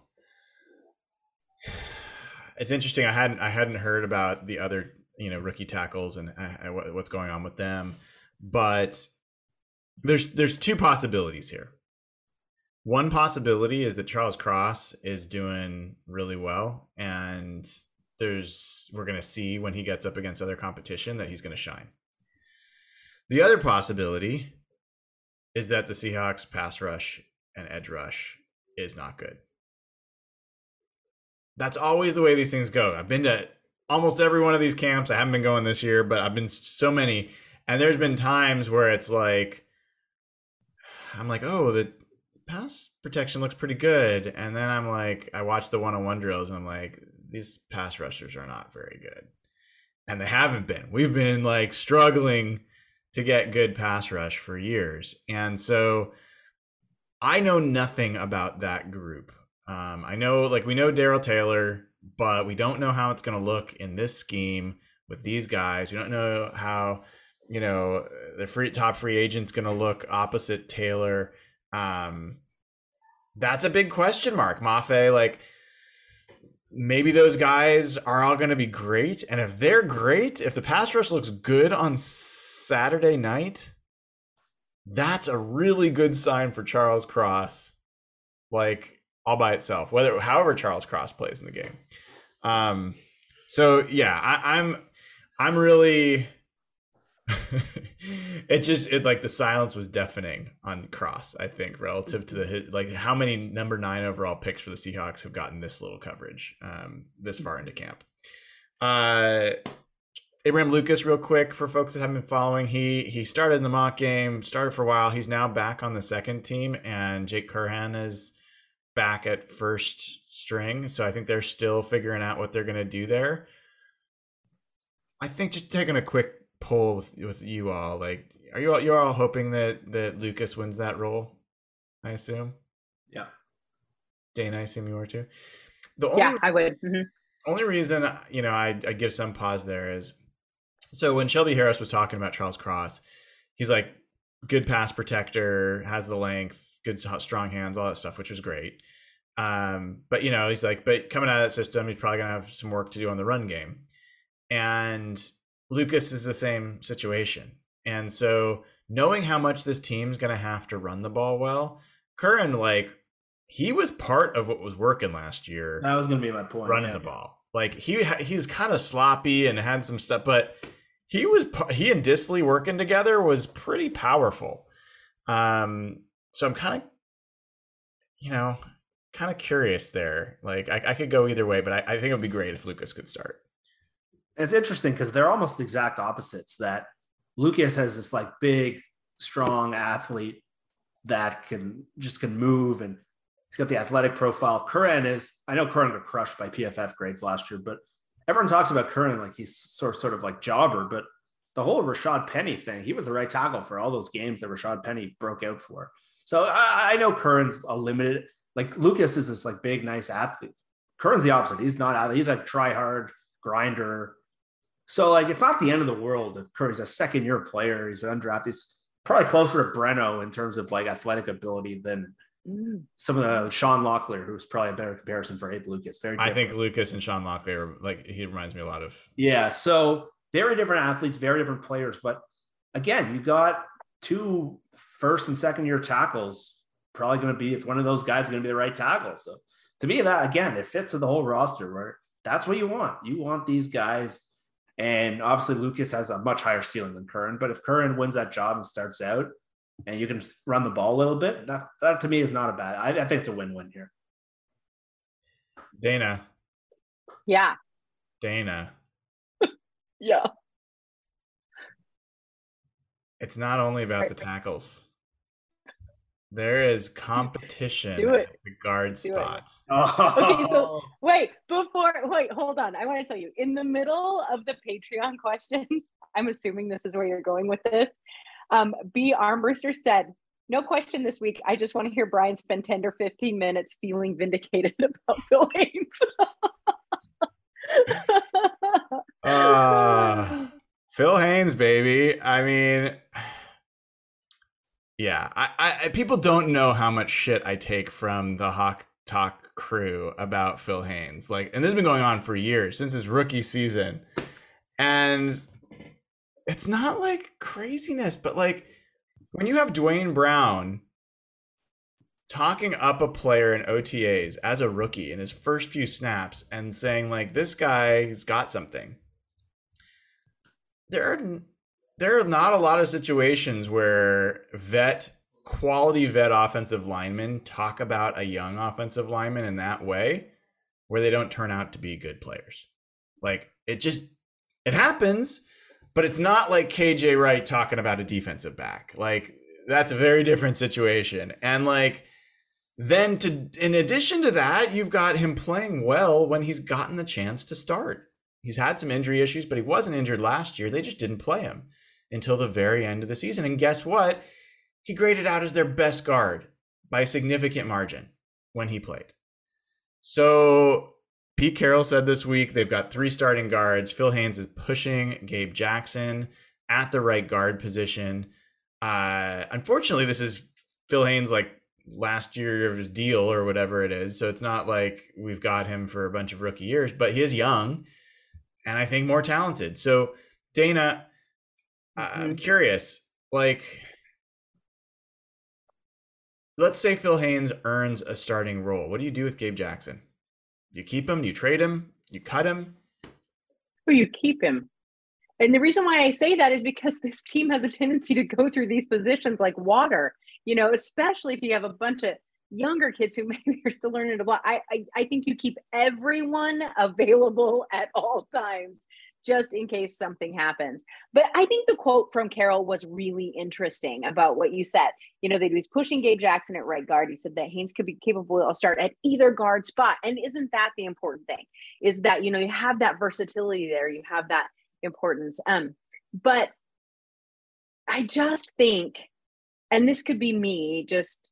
it's interesting. I hadn't I hadn't heard about the other you know rookie tackles and uh, what's going on with them, but there's there's two possibilities here. One possibility is that Charles Cross is doing really well, and there's we're going to see when he gets up against other competition that he's going to shine. The other possibility is that the Seahawks pass rush and edge rush is not good. That's always the way these things go. I've been to almost every one of these camps. I haven't been going this year, but I've been so many. And there's been times where it's like, I'm like, oh, the pass protection looks pretty good. And then I'm like, I watch the one on one drills and I'm like, these pass rushers are not very good. And they haven't been. We've been like struggling to get good pass rush for years. And so I know nothing about that group. Um, I know, like, we know Darrell Taylor, but we don't know how it's going to look in this scheme with these guys. We don't know how, you know, the free top free agent's going to look opposite Taylor. Um, that's a big question mark. Mafe, like, maybe those guys are all going to be great. And if they're great, if the pass rush looks good on Saturday night, that's a really good sign for Charles Cross, like all by itself. Whether however Charles Cross plays in the game. Um, so yeah, I, I'm I'm really [laughs] it just it like the silence was deafening on Cross. I think relative to the like how many number nine overall picks for the Seahawks have gotten this little coverage um, this far into camp. Uh, Abraham Lucas, real quick for folks that haven't been following, he he started in the mock game, started for a while. He's now back on the second team, and Jake Curhan is back at first string. So I think they're still figuring out what they're going to do there. I think just taking a quick poll with, with you all, like, are you all you're all hoping that that Lucas wins that role? I assume. Yeah. Dana, I assume you are too. The yeah, only, I would. Mhm. only reason you know I, I give some pause there is so when Shelby Harris was talking about Charles Cross, he's like good pass protector, has the length, good strong hands, all that stuff, which was great. Um, but you know, he's like, but coming out of that system, he's probably gonna have some work to do on the run game. And Lucas is the same situation. And so knowing how much this team's gonna have to run the ball well, Curhan, like, he was part of what was working last year That was going to be my point. running yeah. the ball. Like he ha- he was kind of sloppy and had some stuff, but he was he and Disley working together was pretty powerful. Um, so I'm kind of, you know, kind of curious there. Like I, I could go either way, but I, I think it would be great if Lucas could start. It's interesting because they're almost exact opposites. That Lucas has this like big, strong athlete that can just can move and he's got the athletic profile. Curhan is, I know Curhan got crushed by PFF grades last year, but everyone talks about Curhan like he's sort of, sort of like jobber, but the whole Rashaad Penny thing, he was the right tackle for all those games that Rashaad Penny broke out for. So I, I know Curhan's a limited, like Lucas is this like big, nice athlete. Curhan's the opposite. He's not, he's a try hard grinder. So like, it's not the end of the world if Curry's a second year player. He's an undrafted. He's probably closer to Breno in terms of like athletic ability than Mm. some of the Sean Locklear, who's probably a better comparison for Abe Lucas. Very, I think. Lucas and Sean Locklear, are, like he reminds me a lot of. yeah. So very different athletes, very different players. But again, you got two first and second year tackles. Probably going to be if one of those guys is going to be the right tackle. So to me, that again, it fits in the whole roster where that's what you want. You want these guys. And obviously, Lucas has a much higher ceiling than Curhan. But if Curhan wins that job and starts out, and you can run the ball a little bit, that that to me is not a bad. I, I think it's a win-win here. Dana, Yeah. Dana. [laughs] Yeah. It's not only about the tackles. There is competition Do it. at the guard Do it. spots. [laughs] Okay, so- [laughs] Wait, before wait, hold on. I want to tell you, in the middle of the Patreon [laughs] questions, I'm assuming this is where you're going with this. Um, B Armbruster said, No question this week. I just want to hear Brian spend 10 or 15 minutes feeling vindicated about Phil Haynes. Uh, Phil Haynes, baby. I mean, yeah, I, I people don't know how much shit I take from the Hawk Talk crew about Phil Haynes. Like, and this has been going on for years since his rookie season, and it's not like craziness, but like when you have Duane Brown talking up a player in OTAs as a rookie in his first few snaps and saying like this guy's got something. There are there are not a lot of situations where vet quality vet offensive linemen talk about a young offensive lineman in that way where they don't turn out to be good players. Like it just it happens, but it's not like KJ Wright talking about a defensive back. Like that's a very different situation. And like then to in addition to that, you've got him playing well when he's gotten the chance to start. He's had some injury issues, but he wasn't injured last year. They just didn't play him until the very end of the season. And guess what? He graded out as their best guard by a significant margin when he played. So Pete Carroll said this week they've got three starting guards. Phil Haynes is pushing Gabe Jackson at the right guard position. Uh, unfortunately, this is Phil Haynes like last year of his deal or whatever it is. So it's not like we've got him for a bunch of rookie years, but he is young and I think more talented. So Dana, I- I'm mm-hmm. curious, like let's say Phil Haynes earns a starting role. What do you do with Gabe Jackson? You keep him, you trade him, you cut him. Or you keep him. And the reason why I say that is because [laughs] this team has a tendency to go through these positions like water, you know, especially if you have a bunch of younger kids who [laughs] maybe are still learning to block. I, I, I think you keep everyone [laughs] available at all times just in case something happens. But I think the quote from Carroll was really interesting about what you said. You know, that he was pushing Gabe Jackson at right guard. He said that Haynes could be capable of start at either guard spot. And isn't that the important thing? Is that, you know, you have that versatility there, you have that importance. Um, but I just think, and this could be me just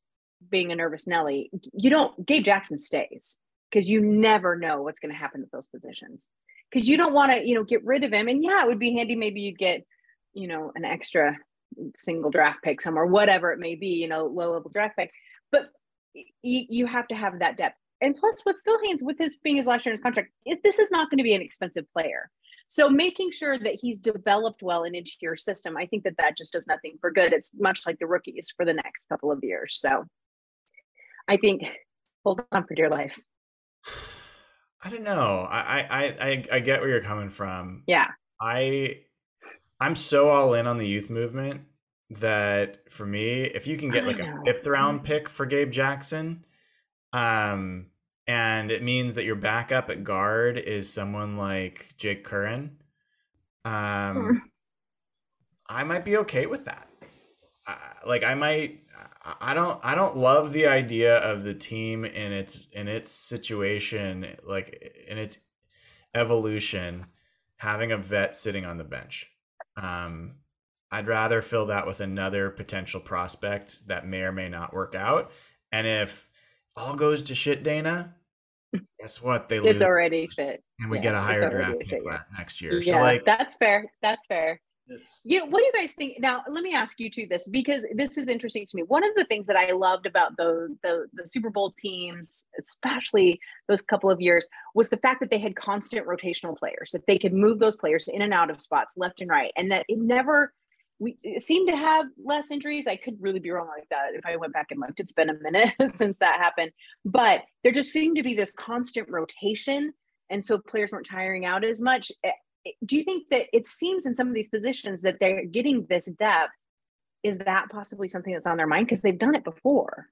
being a nervous Nelly, you don't, Gabe Jackson stays because you never know what's going to happen at those positions. Because you don't want to, you know, get rid of him. And yeah, it would be handy. Maybe you get, you know, an extra single draft pick somewhere, whatever it may be, you know, low level draft pick. But you, you have to have that depth. And plus, with Phil Haynes, with his being his last year in his contract, it, this is not going to be an expensive player. So making sure that he's developed well and into your system, I think that that just does nothing for good. It's much like the rookies for the next couple of years. So I think hold on for dear life. I don't know. I I I I get where you're coming from. Yeah. I I'm so all in on the youth movement that for me, if you can get like a fifth round pick for Gabe Jackson, um, and it means that your backup at guard is someone like Jake Curhan, um, hmm. I might be okay with that. Uh, like I might, I don't, I don't love the idea of the team in its in its situation, like in its evolution, having a vet sitting on the bench. Um, I'd rather fill that with another potential prospect that may or may not work out. And if all goes to shit, Dana, [laughs] guess what? They it's already fit, and we yeah, get a higher draft pick next year. Yeah, so like, that's fair. That's fair. Yeah, what do you guys think? Now, let me ask you too this because this is interesting to me. One of the things that I loved about the, the the Super Bowl teams, especially those couple of years, was the fact that they had constant rotational players, that they could move those players in and out of spots left and right, and that it never we seem to have less injuries. I could really be wrong like that if I went back and looked. It's been a minute [laughs] since that happened, but there just seemed to be this constant rotation, and so players weren't tiring out as much. Do you think that it seems in some of these positions that they're getting this depth? Is that possibly something that's on their mind because they've done it before?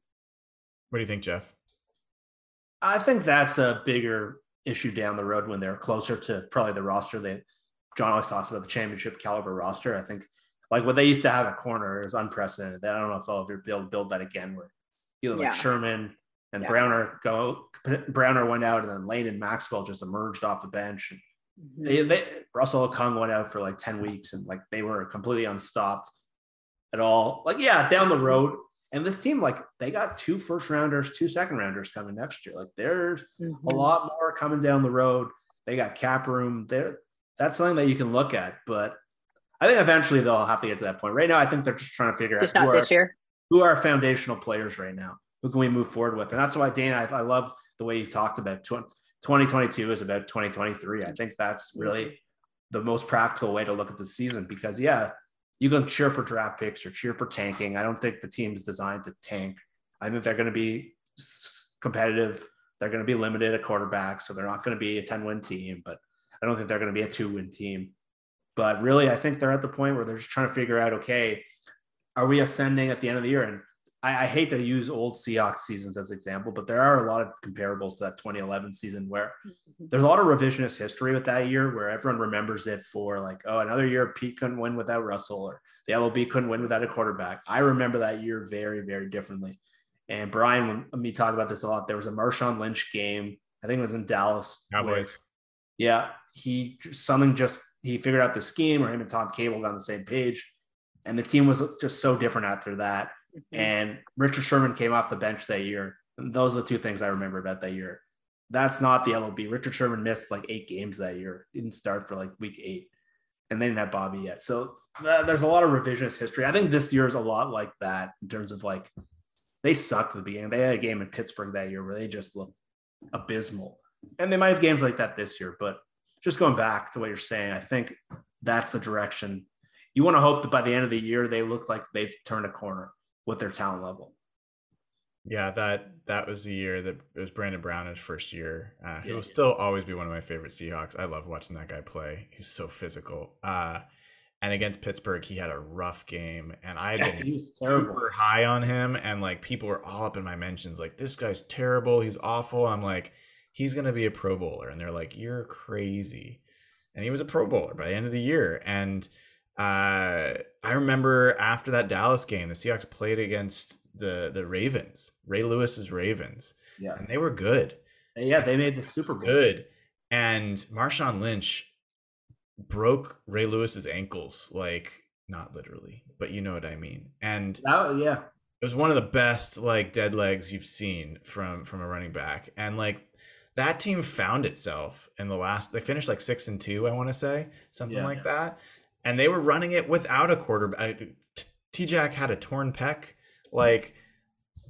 What do you think, Jeff? I think that's a bigger issue down the road when they're closer to probably the roster that John always talks about the championship caliber roster. I think like what they used to have at corner is unprecedented. I don't know if they'll ever be able to build that again. Where either like yeah. Sherman and yeah. Browner go, Browner went out, and then Lane and Maxwell just emerged off the bench. And mm-hmm. they, they, Russell Okung went out for like ten weeks, and like they were completely unstopped at all. Like yeah, down the road. And this team, like they got two first rounders, two second rounders coming next year. Like there's mm-hmm. a lot more coming down the road. They got cap room. There, that's something that you can look at. But I think eventually they'll have to get to that point. Right now, I think they're just trying to figure just out this are, year. who are foundational players right now. Who can we move forward with? And that's why Dana, I, I love the way you've talked about 2022 is about 2023. I think that's really the most practical way to look at the season because yeah, you can cheer for draft picks or cheer for tanking. I don't think the team is designed to tank. I think they're going to be competitive. They're going to be limited at quarterback, so they're not going to be a 10 win team, but I don't think they're going to be a two win team. But really, I think they're at the point where they're just trying to figure out, okay, are we ascending at the end of the year? And I, I hate to use old Seahawks seasons as example, but there are a lot of comparables to that 2011 season where mm-hmm. there's a lot of revisionist history with that year where everyone remembers it for like, oh, another year Pete couldn't win without Russell or the LOB couldn't win without a quarterback. I remember that year very, very differently. And Brian, when me talk about this a lot, there was a Marshawn Lynch game. I think it was in Dallas. Cowboys. yeah, he something just he figured out the scheme, or him and Tom Cable got on the same page, and the team was just so different after that. Mm-hmm. And Richard Sherman came off the bench that year. Those are the two things I remember about that year. That's not the LOB. Richard Sherman missed like eight games that year. Didn't start for like week eight, and they didn't have Bobby yet. So uh, there's a lot of revisionist history. I think this year is a lot like that in terms of like they sucked at the beginning. They had a game in Pittsburgh that year where they just looked abysmal, and they might have games like that this year. But just going back to what you're saying, I think that's the direction you want to hope that by the end of the year they look like they've turned a corner with their talent level. Yeah, that that was the year that it was Brandon Browner's first year. Uh, he Yeah, will yeah. still always be one of my favorite Seahawks. I love watching that guy play. He's so physical. Uh, and against Pittsburgh, he had a rough game, and I had Yeah, been he was terrible. super high on him, and like people were all up in my mentions, like this guy's terrible, he's awful. I'm like, he's gonna be a Pro Bowler, and they're like, you're crazy, and he was a Pro Bowler by the end of the year. And uh, I remember after that Dallas game, the Seahawks played against the the Ravens, Ray Lewis's Ravens, Yeah, and they were good, yeah, they made the Super Bowl. good. And Marshawn Lynch broke Ray Lewis's ankles, like not literally, but you know what I mean. And That, yeah, it was one of the best like dead legs you've seen from from a running back and like that team found itself in the last they finished like six and two i want to say something Yeah. like that and they were running it without a quarterback t-jack had a torn pec like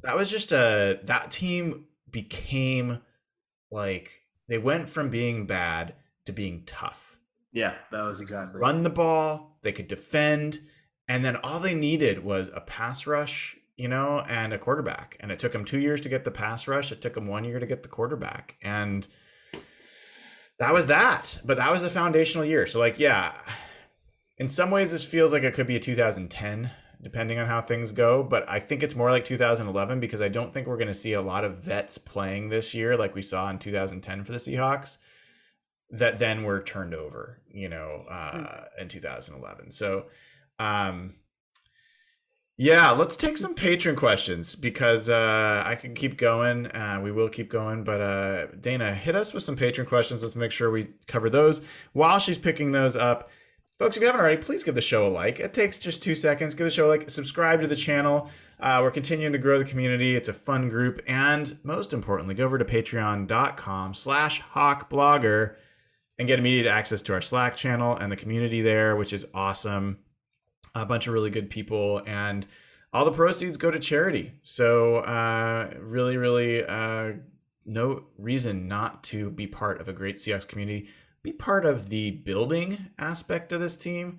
that was just a that team became like they went from being bad to being tough yeah, that was exactly. run the ball, they could defend, and then all they needed was a pass rush, you know, and a quarterback. And it took them two years to get the pass rush. It took them one year to get the quarterback, and that was that. But that was the foundational year. So, like, yeah, in some ways, this feels like it could be a 2010, depending on how things go. But I think it's more like 2011 because I don't think we're going to see a lot of vets playing this year like we saw in 2010 for the Seahawks that then were turned over, you know, uh, in 2011. So, um, yeah, let's take some patron questions because uh, I can keep going. Uh, we will keep going, but uh, Dana, hit us with some patron questions. Let's make sure we cover those while she's picking those up. Folks, if you haven't already, please give the show a like. It takes just two seconds. Give the show a like. Subscribe to the channel. Uh, we're continuing to grow the community. It's a fun group, and most importantly, go over to Patreon.com/slash HawkBlogger and get immediate access to our Slack channel and the community there, which is awesome. A bunch of really good people, and all the proceeds go to charity. So, uh, really, really, uh, no reason not to be part of a great Seahawks community. Be part of the building aspect of this team.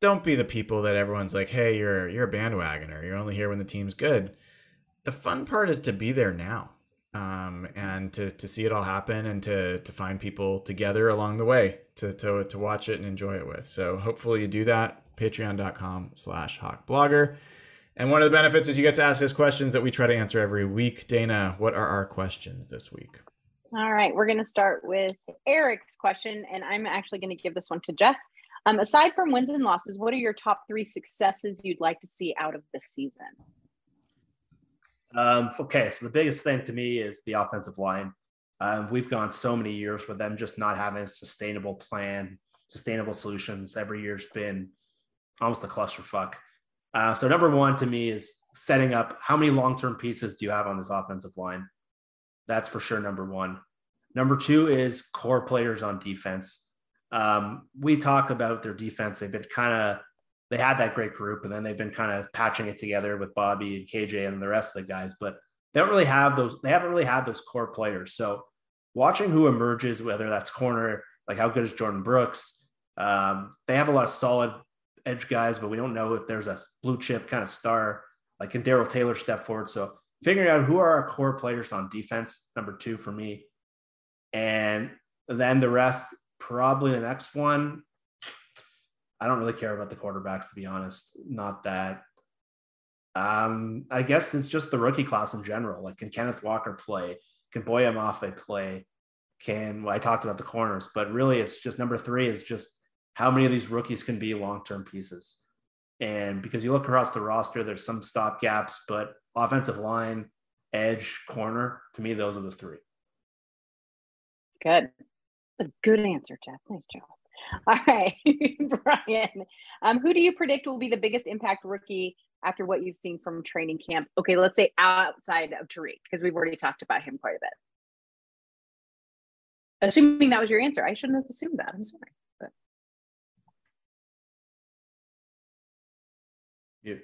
Don't be the people that everyone's like, "Hey, you're you're a bandwagoner. You're only here when the team's good." The fun part is to be there now um, and to, to see it all happen and to, to find people together along the way to, to, to watch it and enjoy it with. So hopefully you do that. Patreon.com slash hawkblogger. And one of the benefits is you get to ask us questions that we try to answer every week. Dana, what are our questions this week? All right, we're going to start with Eric's question, and I'm actually going to give this one to Jeff. Um, aside from wins and losses, what are your top three successes you'd like to see out of this season? Um, okay, so the biggest thing to me is the offensive line. Um, we've gone so many years with them just not having a sustainable plan, sustainable solutions. Every year's been almost a clusterfuck. Uh, so number one to me is setting up how many long-term pieces do you have on this offensive line? That's for sure number one. Number two is core players on defense. Um, we talk about their defense. They've been kind of they had that great group, and then they've been kind of patching it together with Bobby and KJ and the rest of the guys. But they don't really have those. They haven't really had those core players. So watching who emerges, whether that's corner, like how good is Jordyn Brooks? Um, they have a lot of solid edge guys, but we don't know if there's a blue chip kind of star like can Darrell Taylor step forward. So figuring out who are our core players on defense, number two for me, and then the rest. Probably the next one. I don't really care about the quarterbacks to be honest. Not that. Um, I guess it's just the rookie class in general. Like, can Kenneth Walker play? Can Boye Mafe play? Can well, I talked about the corners, but really it's just number three is just how many of these rookies can be long-term pieces. And because you look across the roster, there's some stop gaps, but offensive line, edge, corner, to me, those are the three. Good. A good answer, Jeff. Nice job. [laughs] All right, [laughs] Brian. Um, who do you predict will be the biggest impact rookie after what you've seen from training camp? Okay, let's say outside of Tariq, because we've already talked about him quite a bit. Assuming that was your answer, I shouldn't have assumed that. I'm sorry. But You.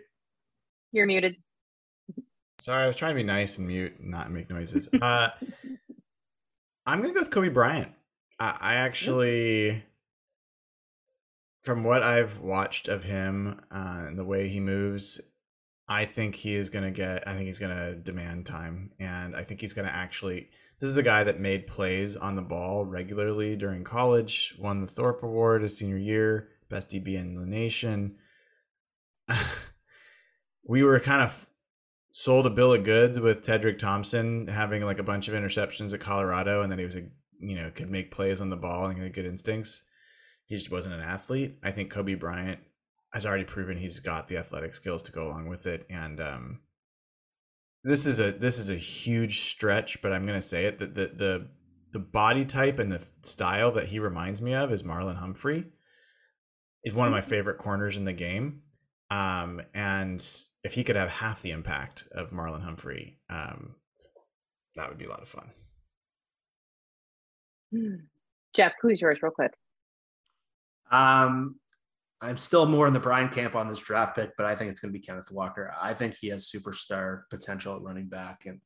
you're muted. Sorry, I was trying to be nice and mute and not make noises. Uh, [laughs] I'm gonna go with Coby Bryant. I, I actually, from what I've watched of him uh, and the way he moves, I think he is going to get, I think he's going to demand time. And I think he's going to actually, this is a guy that made plays on the ball regularly during college, won the Thorpe Award his senior year, best DB in the nation. [laughs] we were kind of sold a bill of goods with Tedric Thompson having like a bunch of interceptions at Colorado, and then he was a you know could make plays on the ball and had good instincts. He just wasn't an athlete. I think Coby Bryant has already proven he's got the athletic skills to go along with it, and um, this is a this is a huge stretch, but I'm gonna say it that the the the body type and the style that he reminds me of is Marlon Humphrey. Is one of my favorite corners in the game. Um, and if he could have half the impact of Marlon Humphrey, um, that would be a lot of fun. Jeff, who's yours, real quick? Um, I'm still more in the Brian camp on this draft pick, but I think it's going to be Kenneth Walker. I think he has superstar potential at running back, and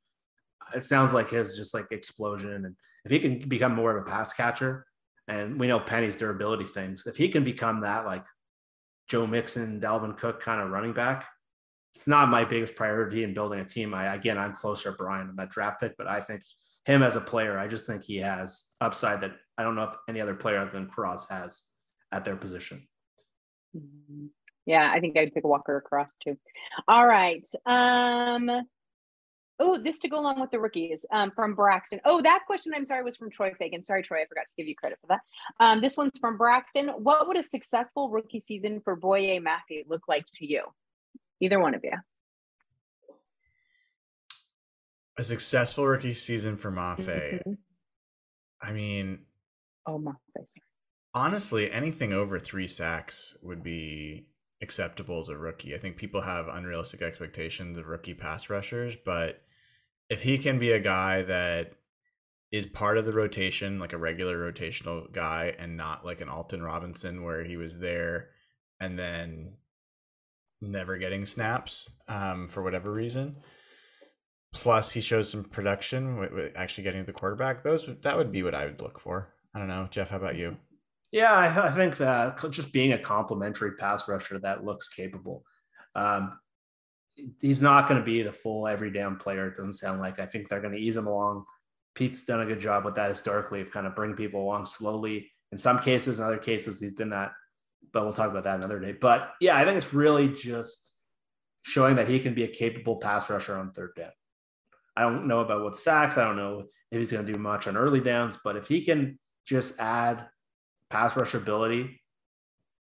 it sounds like his just like explosion. And if he can become more of a pass catcher, and we know Penny's durability things, if he can become that like Joe Mixon, Dalvin Cook kind of running back, it's not my biggest priority in building a team. I again, I'm closer Brian on that draft pick, but I think him as a player, I just think he has upside that I don't know if any other player other than Cross has at their position. Mm-hmm. Yeah, I think I'd pick Walker across too. All right. Um oh, this to go along with the rookies um, from Braxton. Oh, that question, I'm sorry, was from Troy Fagan. Sorry, Troy, I forgot to give you credit for that. Um, this one's from Braxton. What would a successful rookie season for Boye Mafe look like to you? Either one of you. A successful rookie season for Mafe. Mm-hmm. I mean, oh, Mafe, sorry. Honestly, anything over three sacks would be acceptable as a rookie. I think people have unrealistic expectations of rookie pass rushers, but if he can be a guy that is part of the rotation, like a regular rotational guy, and not like an Alton Robinson where he was there and then never getting snaps um, for whatever reason. Plus, he shows some production with, with actually getting the quarterback. Those that would be what I would look for. I don't know, Jeff. How about you? Yeah, I, I think that just being a complimentary pass rusher that looks capable. Um, he's not going to be the full every down player. It doesn't sound like. I think they're going to ease him along. Pete's done a good job with that historically of kind of bring people along slowly. In some cases, in other cases, he's been that. But we'll talk about that another day. But yeah, I think it's really just showing that he can be a capable pass rusher on third down. I don't know about what sacks. I don't know if he's going to do much on early downs, but if he can just add pass rush ability,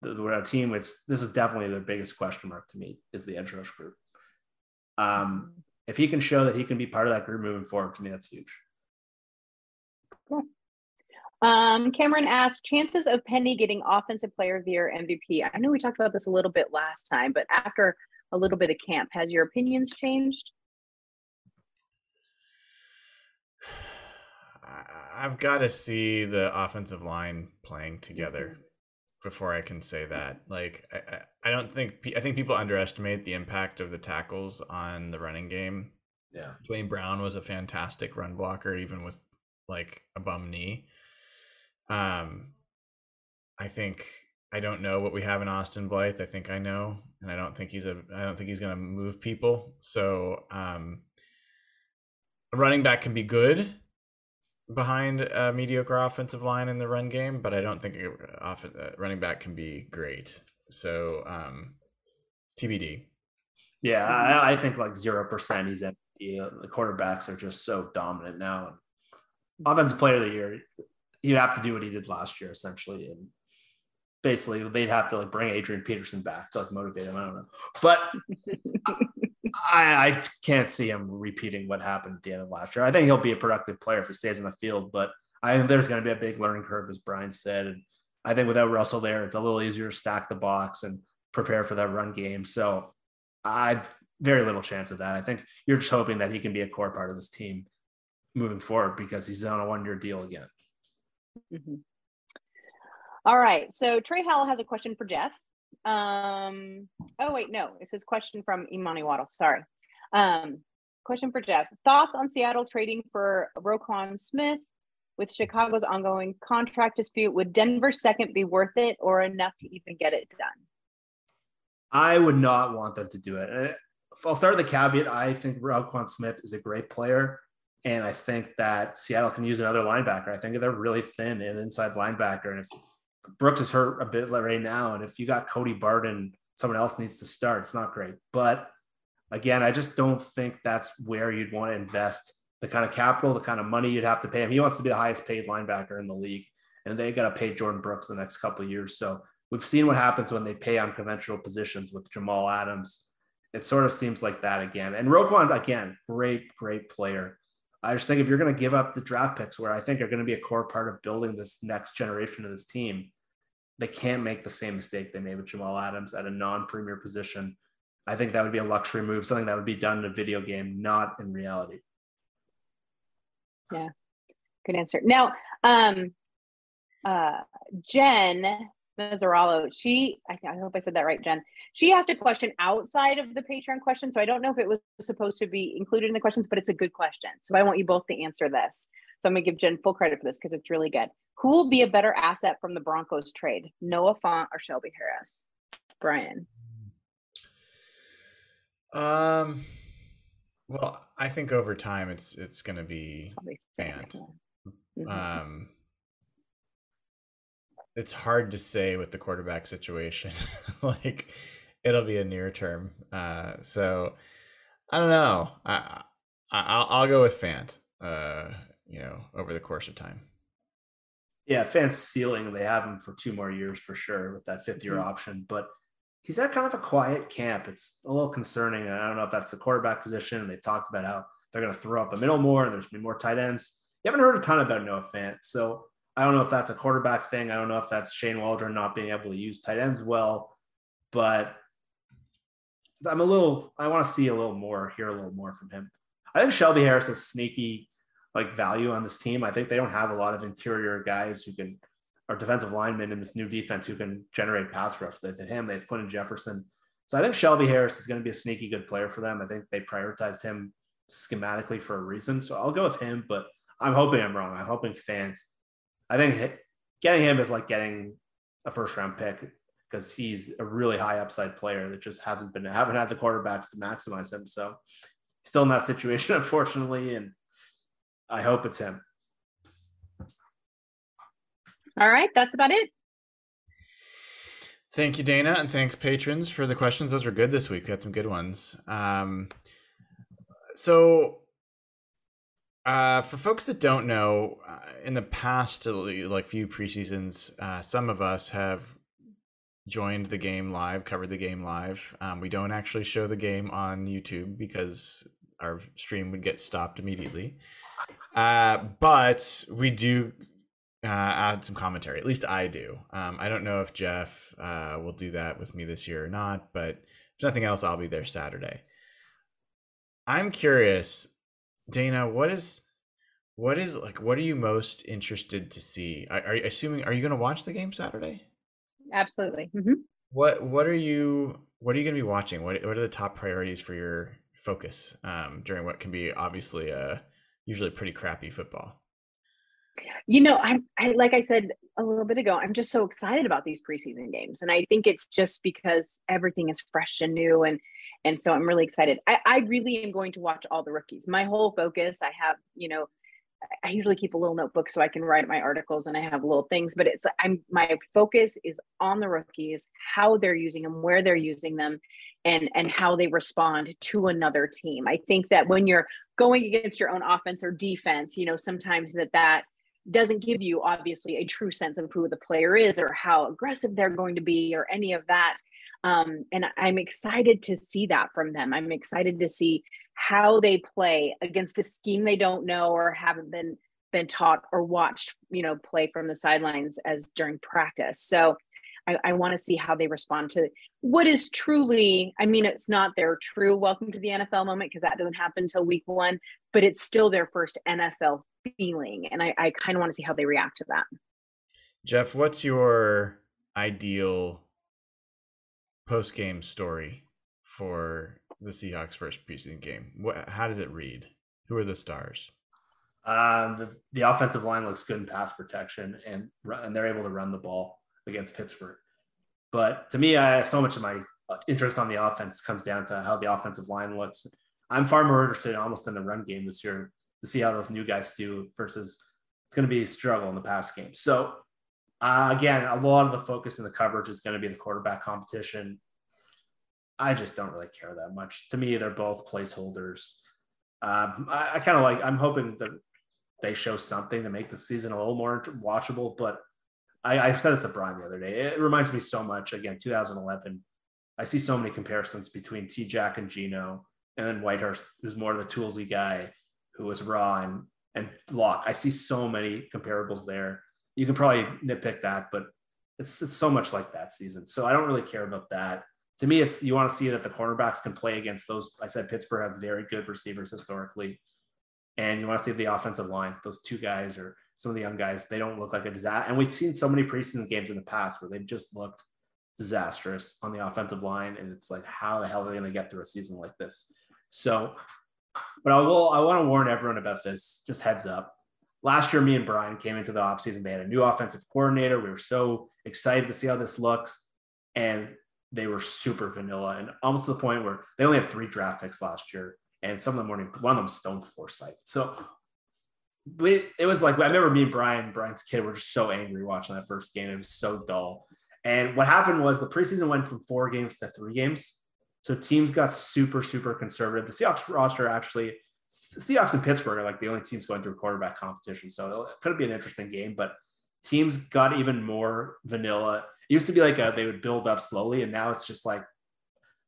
we're a team. It's this is definitely the biggest question mark to me is the edge rush group. Um, if he can show that he can be part of that group moving forward, to me that's huge. Cool. Um, Cameron asked chances of Penny getting Offensive Player of the Year MVP. I know we talked about this a little bit last time, but after a little bit of camp, has your opinions changed? [sighs] I've got to see the offensive line playing together mm-hmm. before I can say that. Like, I, I don't think I think people underestimate the impact of the tackles on the running game. Yeah, Duane Brown was a fantastic run blocker, even with like a bum knee. Um, I think I don't know what we have in Austin Blythe. I think I know, and I don't think he's a. I don't think he's going to move people. So, um, running back can be good behind a mediocre offensive line in the run game, but I don't think a, off, a running back can be great. So, um, TBD. Yeah, I, I think like zero percent. He's at the quarterbacks are just so dominant now. Offensive player of the year, you have to do what he did last year essentially, and basically they'd have to like bring Adrian Peterson back to like motivate him. I don't know, but [laughs] I, I can't see him repeating what happened at the end of last year. I think he'll be a productive player if he stays in the field, but I think there's going to be a big learning curve, as Brian said. And I think without Russell there, it's a little easier to stack the box and prepare for that run game. So I've very little chance of that. I think you're just hoping that he can be a core part of this team moving forward because he's on a one year deal again. Mm-hmm. All right. So Trey Howell has a question for Jeff. Um, oh wait, no, it's his question from Imani Waddle. Sorry. Um, question for Jeff. Thoughts on Seattle trading for Roquan Smith with Chicago's ongoing contract dispute? Would Denver's second be worth it or enough to even get it done? I would not want them to do it. I'll start with the caveat. I think Roquan Smith is a great player. And I think that Seattle can use another linebacker. I think they're really thin in inside linebacker. And if Brooks is hurt a bit right now, and if you got Cody Barton, someone else needs to start, it's not great. But again, I just don't think that's where you'd want to invest the kind of capital, the kind of money you'd have to pay him. He wants to be the highest paid linebacker in the league, and they got to pay Jordyn Brooks the next couple of years. So we've seen what happens when they pay on conventional positions with Jamal Adams. It sort of seems like that again. And Roquan, again, great, great player. I just think if you're going to give up the draft picks, where I think are going to be a core part of building this next generation of this team, they can't make the same mistake they made with Jamal Adams at a non-premier position. I think that would be a luxury move, something that would be done in a video game, not in reality. Yeah, good answer. Now, um, uh, Jen Mazzarello, she, I, I hope I said that right, Jen. She asked a question outside of the Patreon question. So I don't know if it was supposed to be included in the questions, but it's a good question. So I want you both to answer this. So I'm going to give Jen full credit for this because it's really good. Who will be a better asset from the Broncos trade, Noah Fant or Shelby Harris? Brian. Um, well, I think over time it's it's going to be Fant. Mm-hmm. Um, it's hard to say with the quarterback situation. [laughs] like it'll be a near term. Uh, so I don't know. I, I will I'll go with Fant. Uh, you know, over the course of time. Yeah, Fant's ceiling. They have him for two more years for sure with that fifth year mm-hmm. option, but he's at kind of a quiet camp. It's a little concerning. And I don't know if that's the quarterback position. And they talked about how they're going to throw up the middle more and there's going to be more tight ends. You haven't heard a ton about Noah Fant. So I don't know if that's a quarterback thing. I don't know if that's Shane Waldron not being able to use tight ends well, but I'm a little, I want to see a little more, hear a little more from him. I think Shelby Harris is sneaky like value on this team. I think they don't have a lot of interior guys who can, or defensive linemen in this new defense who can generate pass rush. Did him, they've put in Jefferson. So I think Shelby Harris is going to be a sneaky good player for them. I think they prioritized him schematically for a reason. So I'll go with him, but I'm hoping I'm wrong. I'm hoping Fant I think getting him is like getting a first round pick because he's a really high upside player that just hasn't been haven't had the quarterbacks to maximize him. So still in that situation, [laughs] unfortunately, and I hope it's him. All right, that's about it. Thank you, Dana, and thanks, patrons, for the questions. Those were good this week. We had some good ones. Um, so uh, for folks that don't know, uh, in the past like few preseasons, uh, some of us have joined the game live, covered the game live. Um, we don't actually show the game on YouTube because our stream would get stopped immediately. Uh, but we do uh, add some commentary. At least I do. Um, I don't know if Jeff uh, will do that with me this year or not, but if nothing else, I'll be there Saturday. I'm curious Dana, what is what is like what are you most interested to see? Are, are you assuming are you going to watch the game Saturday? Absolutely. Mm-hmm. What what are you what are you going to be watching? What what are the top priorities for your focus um, during what can be obviously a usually pretty crappy football? You know, I'm I like I said a little bit ago, I'm just so excited about these preseason games. And I think it's just because everything is fresh and new and and so I'm really excited. I, I really am going to watch all the rookies. My whole focus, I have, you know, I usually keep a little notebook so I can write my articles and I have little things, but it's I'm my focus is on the rookies, how they're using them, where they're using them, and and how they respond to another team. I think that when you're going against your own offense or defense, you know, sometimes that that doesn't give you obviously a true sense of who the player is or how aggressive they're going to be or any of that. Um, and I'm excited to see that from them. I'm excited to see how they play against a scheme they don't know or haven't been been taught or watched, you know, play from the sidelines as during practice. So I, I want to see how they respond to what is truly, I mean, it's not their true welcome to the NFL moment because that doesn't happen until week one, but it's still their first NFL feeling. And I, I kind of want to see how they react to that. Jeff, what's your ideal post game story for the Seahawks first preseason game? What, how does it read? Who are the stars? Um, the, the offensive line looks good in pass protection, and and they're able to run the ball against Pittsburgh. But to me, I so much of my uh, interest on the offense comes down to how the offensive line looks. I'm far more interested almost in the run game this year to see how those new guys do versus it's going to be a struggle in the pass game. So uh, again, a lot of the focus in the coverage is going to be the quarterback competition. I just don't really care that much. To me, they're both placeholders. Um, I, I kind of like. I'm hoping that they show something to make the season a little more watchable. But I, I said this to Brian the other day. It reminds me so much. Again, 2011. I see so many comparisons between T. Jack and Geno, and then Whitehurst, who's more of the toolsy guy, who was raw and and Lock. I see so many comparables there. You can probably nitpick that, but it's, it's so much like that season. So I don't really care about that. To me, it's you want to see that the cornerbacks can play against those. I said Pittsburgh have very good receivers historically, and you want to see the offensive line. Those two guys or some of the young guys, they don't look like a disaster. And we've seen so many preseason games in the past where they've just looked disastrous on the offensive line, and it's like, how the hell are they going to get through a season like this? So but I will I want to warn everyone about this, just heads up. Last year, me and Brian came into the offseason. They had a new offensive coordinator. We were so excited to see how this looks. And they were super vanilla and almost to the point where they only had three draft picks last year. And some of them weren't, one of them Stone Forsythe. So we, it was like, I remember me and Brian, Brian's kid, were just so angry watching that first game. It was so dull. And what happened was the preseason went from four games to three games. So teams got super, super conservative. The Seahawks roster actually, Seahawks and Pittsburgh are like the only teams going through quarterback competition. So it could be an interesting game, but teams got even more vanilla. It used to be like a, they would build up slowly, and now it's just like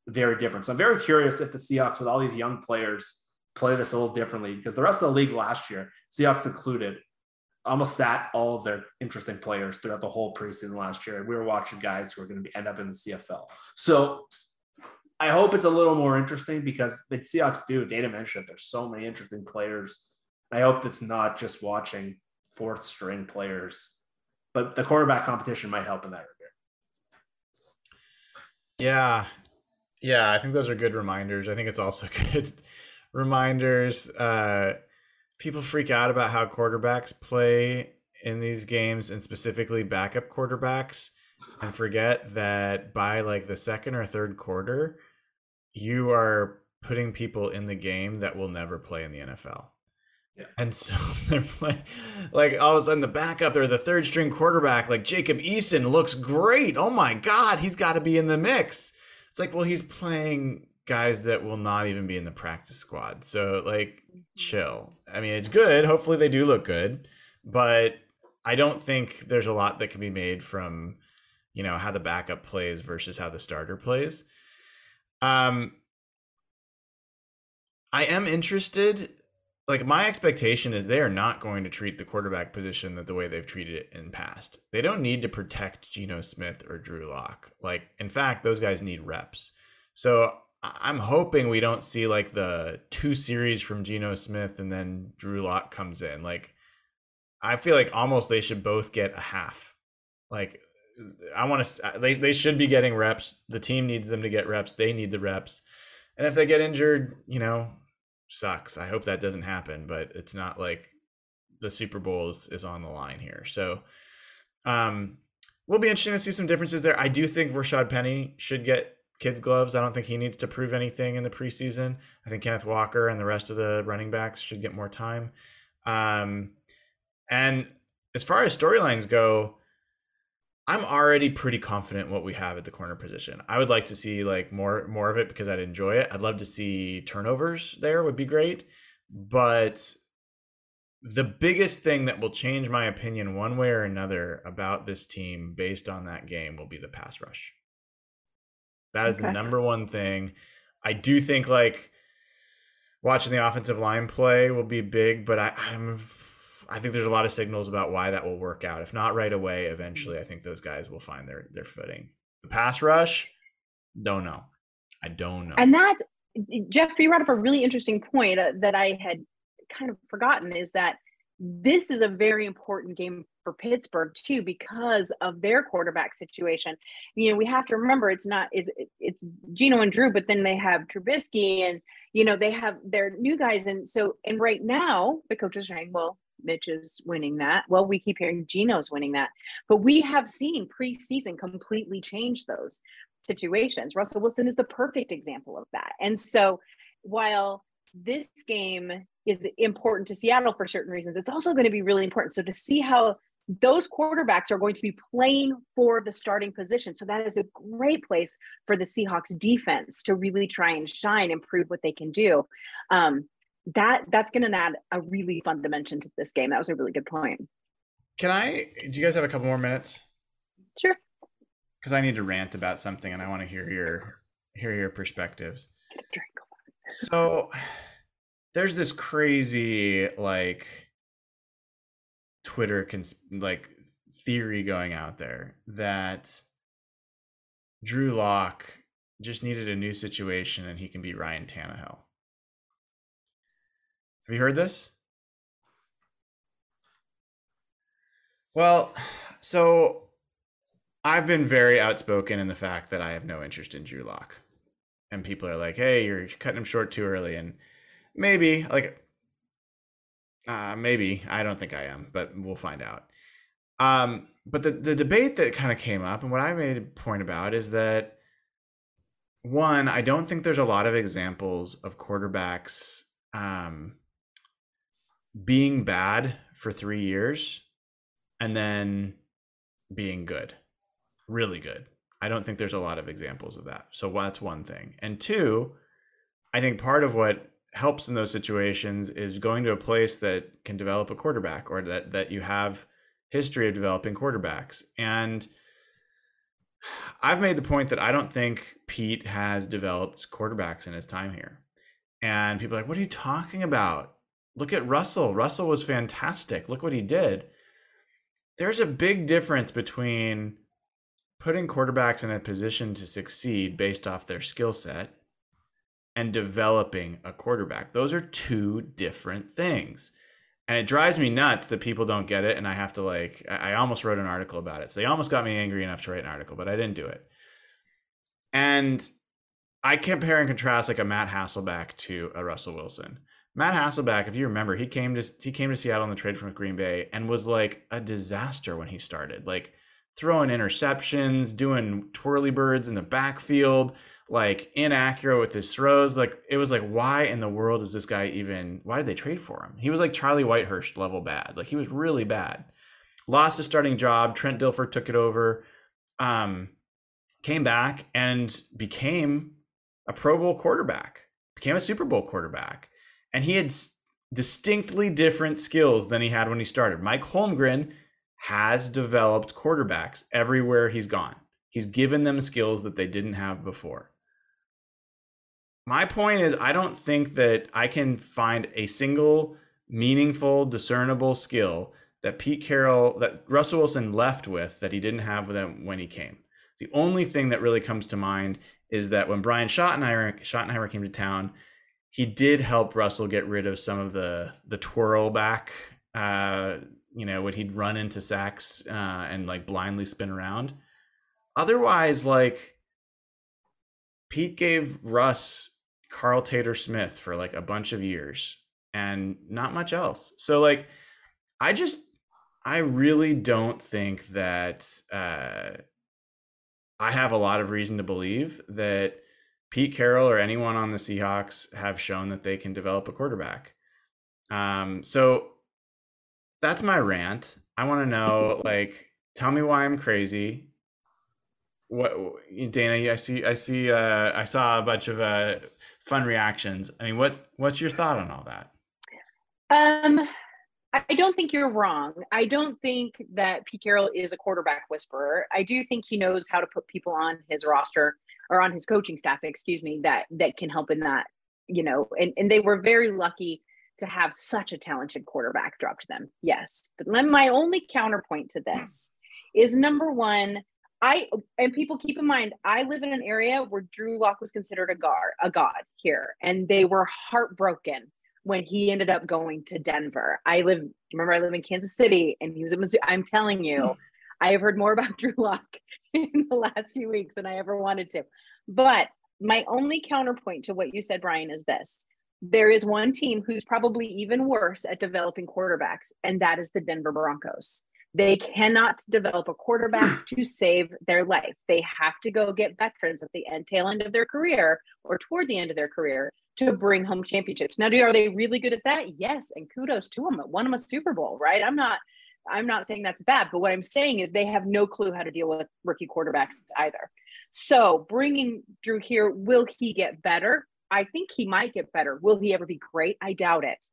very different. So I'm very curious if the Seahawks, with all these young players, play this a little differently because the rest of the league last year, Seahawks included, almost sat all of their interesting players throughout the whole preseason last year. We were watching guys who are going to end up in the CFL. So I hope it's a little more interesting because the Seahawks do. Dana mentioned there's so many interesting players. I hope it's not just watching fourth string players, but the quarterback competition might help in that regard. Yeah. Yeah, I think those are good reminders. I think it's also [laughs] good reminders. Uh, people freak out about how quarterbacks play in these games and specifically backup quarterbacks and forget that by like the second or third quarter, you are putting people in the game that will never play in the NFL. Yeah. And so [laughs] they're playing, like all of a sudden the backup or the third string quarterback, like Jacob Eason, looks great. Oh my God, he's got to be in the mix. It's like, well, he's playing guys that will not even be in the practice squad. So, like, mm-hmm. chill. I mean, it's good. Hopefully, they do look good, but I don't think there's a lot that can be made from you know how the backup plays versus how the starter plays. Um, I am interested. Like my expectation is they are not going to treat the quarterback position that the way they've treated it in past. They don't need to protect Geno Smith or Drew Lock. Like in fact, those guys need reps. So I'm hoping we don't see like the two series from Geno Smith and then Drew Lock comes in. Like I feel like almost they should both get a half. Like I want to. They they should be getting reps. The team needs them to get reps. They need the reps. And if they get injured, you know, sucks. I hope that doesn't happen. But it's not like the Super Bowl is, is on the line here. So, um, we'll be interesting to see some differences there. I do think Rashaad Penny should get kids gloves. I don't think he needs to prove anything in the preseason. I think Kenneth Walker and the rest of the running backs should get more time. Um, and as far as storylines go I'm already pretty confident what we have at the corner position. I would like to see like more more of it because I'd enjoy it. I'd love to see turnovers there would be great, but the biggest thing that will change my opinion one way or another about this team based on that game will be the pass rush. That is okay. the number one thing. I do think like watching the offensive line play will be big, but I, I'm I think there's a lot of signals about why that will work out. If not right away, eventually, I think those guys will find their their footing. The pass rush, don't know. I don't know. And that, Jeff, you brought up a really interesting point uh, that I had kind of forgotten is that this is a very important game for Pittsburgh too because of their quarterback situation. You know, we have to remember it's not it's it's Geno and Drew, but then they have Trubisky and you know they have their new guys, and so and right now the coach is saying, well, Mitch is winning that. Well, we keep hearing Geno's winning that, but we have seen preseason completely change those. situations. Russell Wilson is the perfect example of that. And so while this game is important to Seattle for certain reasons, it's also going to be really important. So to see how those quarterbacks are going to be playing for the starting position. So that is a great place for the Seahawks defense to really try and shine and prove what they can do. Um, that that's going to add a really fun dimension to this game. That was a really good point. Can I? Do you guys have a couple more minutes? Sure. Because I need to rant about something, and I want to hear your hear your perspectives. So, there's this crazy like Twitter cons- like theory going out there that Drew Lock just needed a new situation and he can be Ryan Tannehill. Have you heard this? Well, so I've been very outspoken in the fact that I have no interest in Drew Lock. And people are like, hey, you're cutting him short too early. And maybe, like, uh, maybe. I don't think I am, but we'll find out. Um, but the, the debate that kind of came up, and what I made a point about, is that one, I don't think there's a lot of examples of quarterbacks um, being bad for three years and then being good, really good. I don't think there's a lot of examples of that. So that's one thing. And two, I think part of what helps in those situations is going to a place that can develop a quarterback or that that you have history of developing quarterbacks. And I've made the point that I don't think Pete has developed quarterbacks in his time here. And people are like, what are you talking about? Look at Russell. Russell was fantastic. Look what he did. There's a big difference between putting quarterbacks in a position to succeed based off their skill set and developing a quarterback. Those are two different things. And it drives me nuts that people don't get it. And I have to, like, I almost wrote an article about it. So they almost got me angry enough to write an article, but I didn't do it. And I compare and contrast like a Matt Hasselbeck to a Russell Wilson. Matt Hasselbeck, if you remember, he came to he came to Seattle in the trade from Green Bay and was like a disaster when he started. Like throwing interceptions, doing twirly birds in the backfield, like inaccurate with his throws. Like it was like, why in the world is this guy even? Why did they trade for him? He was like Charlie Whitehurst level bad. Like he was really bad. Lost his starting job. Trent Dilfer took it over. Um, came back and became a Pro Bowl quarterback. Became a Super Bowl quarterback, and he had distinctly different skills than he had when he started. Mike Holmgren has developed quarterbacks everywhere he's gone. He's given them skills that they didn't have before my point is i don't think that i can find a single meaningful discernible skill that pete carroll that russell wilson left with that he didn't have when he came. The only thing that really comes to mind is that when brian schottenheimer, schottenheimer came to town he did help russell get rid of some of the the twirl back uh, you know when he'd run into sacks uh, and like blindly spin around. Otherwise like Pete gave Russ Carl Tater Smith for like a bunch of years and not much else. So like I just I really don't think that uh I have a lot of reason to believe that Pete Carroll or anyone on the Seahawks have shown that they can develop a quarterback. Um so that's my rant. I want to know [laughs] like tell me why I'm crazy. What Dana, I see I see uh I saw a bunch of uh fun reactions. I mean, what's what's your thought on all that? Um, I don't think you're wrong. I don't think that Pete Carroll is a quarterback whisperer. I do think he knows how to put people on his roster or on his coaching staff, excuse me, that that can help in that. You know, and and they were very lucky to have such a talented quarterback drop to them. Yes, but my only counterpoint to this is number one, I and people keep in mind, I live in an area where Drew Lock was considered a god, a god here, and they were heartbroken when he ended up going to Denver. I live, remember, I live in Kansas City, and he was Missouri. I'm telling you, hmm. I have heard more about [laughs] Drew Lock in the last few weeks than I ever wanted to. But my only counterpoint to what you said, Brian, is this: there is one team who's probably even worse at developing quarterbacks, and that is the Denver Broncos They cannot develop a quarterback [clears throat] to save their life. They have to go get veterans at the end tail end of their career or toward the end of their career to bring home championships. Now, are they really good at that? Yes, and kudos to them. Won them a Super Bowl, right? I'm not I'm not saying that's bad, but what I'm saying is they have no clue how to deal with rookie quarterbacks either. So, bringing Drew here, will he get better? I think he might get better. Will he ever be great? I doubt it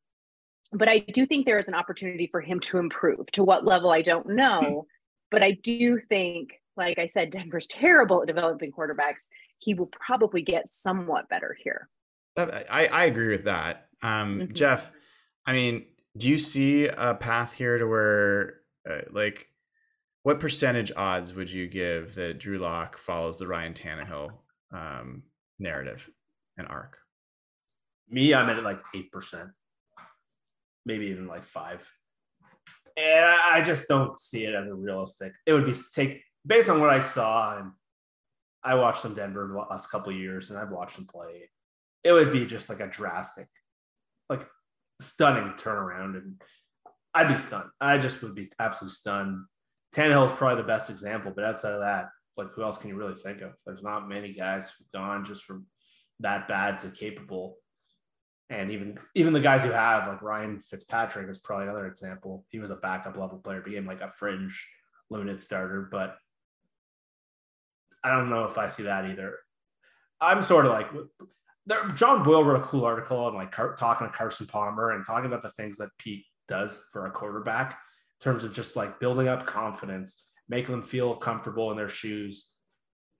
but I do think there is an opportunity for him to improve. To what level, I don't know. [laughs] but I do think, like I said, Denver's [laughs] terrible at developing quarterbacks. He will probably get somewhat better here. I, I agree with that. Um, mm-hmm. Jeff, I mean, do you see a path here to where, uh, like, what percentage odds would you give that Drew Lock follows the Ryan Tannehill um, narrative and arc? Me, I'm at like 8% maybe even like five. And I just don't see it as a realistic. It would be take based on what I saw, and I watched them Denver the last couple years, and I've watched them play. It would be just like a drastic, like stunning turnaround, and I'd be stunned. I just would be absolutely stunned. Tannehill is probably the best example, but outside of that, like who else can you really think of? There's not many guys who've gone just from that bad to capable and even even the guys who have like Ryan Fitzpatrick is probably another example. He was a backup level player, became like a fringe limited starter, but I don't know if I see that either. I'm sort of like there, John Boyle wrote a cool article on like car, talking to Carson Palmer and talking about the things that Pete does for a quarterback in terms of just like building up confidence, making them feel comfortable in their shoes.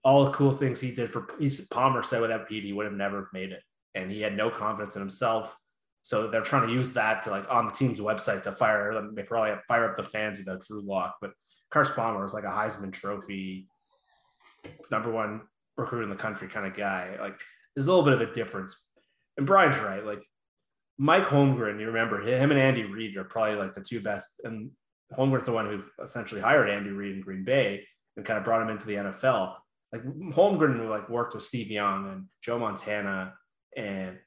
All the cool things he did for Palmer said without Pete, he would have never made it and he had no confidence in himself. So they're trying to use that to like on the team's website to fire them. They probably fire up the fans about Drew Lock, but Carson Palmer is like a Heisman Trophy number one recruit in the country kind of guy. Like there's a little bit of a difference. And Brian's right. Like Mike Holmgren, you remember him and Andy Reid are probably like the two best. And Holmgren's the one who essentially hired Andy Reid in Green Bay and kind of brought him into the NFL. Like Holmgren like worked with Steve Young and Joe Montana and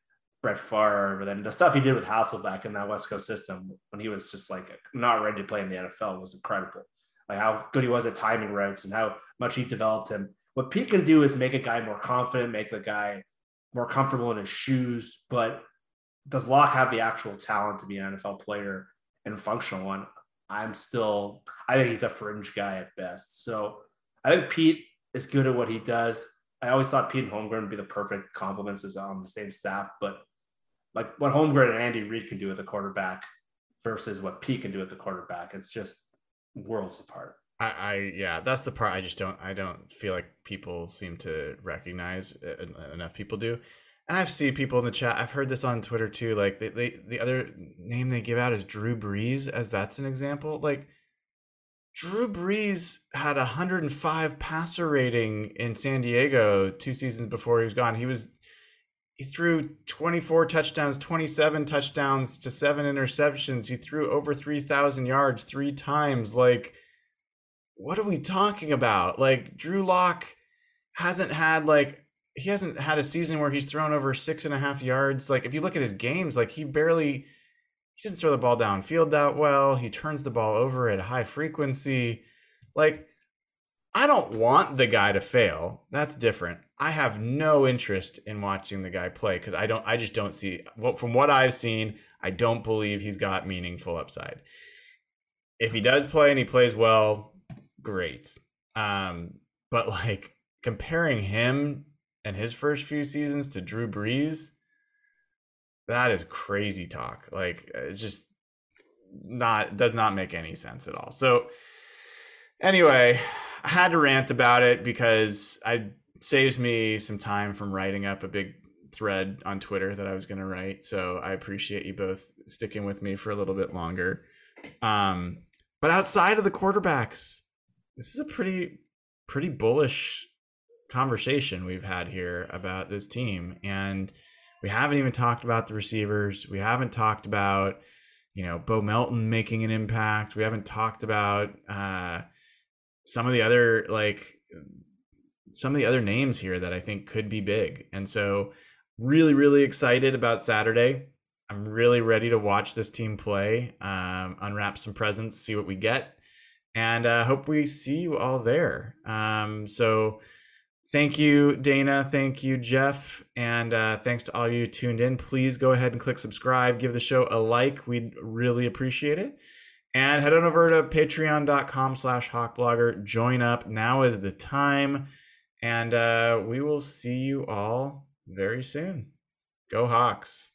Brett Favre, and then the stuff he did with Hasselbeck in that West Coast system when he was just like not ready to play in the NFL was incredible. Like how good he was at timing routes and how much he developed him. What Pete can do is make a guy more confident, make the guy more comfortable in his shoes. But does Lock have the actual talent to be an NFL player and functional one? I'm still, I think he's a fringe guy at best. So I think Pete is good at what he does. I always thought Pete and Holmgren would be the perfect complements as on the same staff, but like what Holmgren and Andy Reid can do with a quarterback versus what Pete can do with the quarterback, it's just worlds apart. I, I yeah, that's the part I just don't I don't feel like people seem to recognize uh, enough people do. And I've seen people in the chat. I've heard this on Twitter too. Like they, they the other name they give out is Drew Brees, as that's an example. Like Drew Brees had a 105 passer rating in San Diego two seasons before he was gone. He was he threw 24 touchdowns, 27 touchdowns to seven interceptions. He threw over 3,000 yards three times. Like, what are we talking about? Like, Drew Lock hasn't had like he hasn't had a season where he's thrown over six and a half yards. Like, if you look at his games, like he barely he doesn't throw the ball downfield that well. He turns the ball over at high frequency. Like, I don't want the guy to fail. That's different. I have no interest in watching the guy play because I don't. I just don't see. Well, from what I've seen, I don't believe he's got meaningful upside. If he does play and he plays well, great. Um, but like comparing him and his first few seasons to Drew Brees, that is crazy talk. Like it's just not does not make any sense at all. So anyway, I had to rant about it because it saves me some time from writing up a big thread on Twitter that I was going to write. So I appreciate you both sticking with me for a little bit longer. Um, but outside of the quarterbacks, this is a pretty pretty bullish conversation we've had here about this team and we haven't even talked about the receivers. We haven't talked about, you know, Bo Melton making an impact. We haven't talked about uh, some of the other like some of the other names here that I think could be big. And so, really, really excited about Saturday. I'm really ready to watch this team play, um, unwrap some presents, see what we get, and uh, hope we see you all there. Um, so thank you, Dana. Thank you, Jeff. And uh, thanks to all you tuned in. Please go ahead and click subscribe. Give the show a like. We'd really appreciate it. And head on over to patreon.com slash hawkblogger. Join up. Now is the time. And uh, we will see you all very soon. Go Hawks.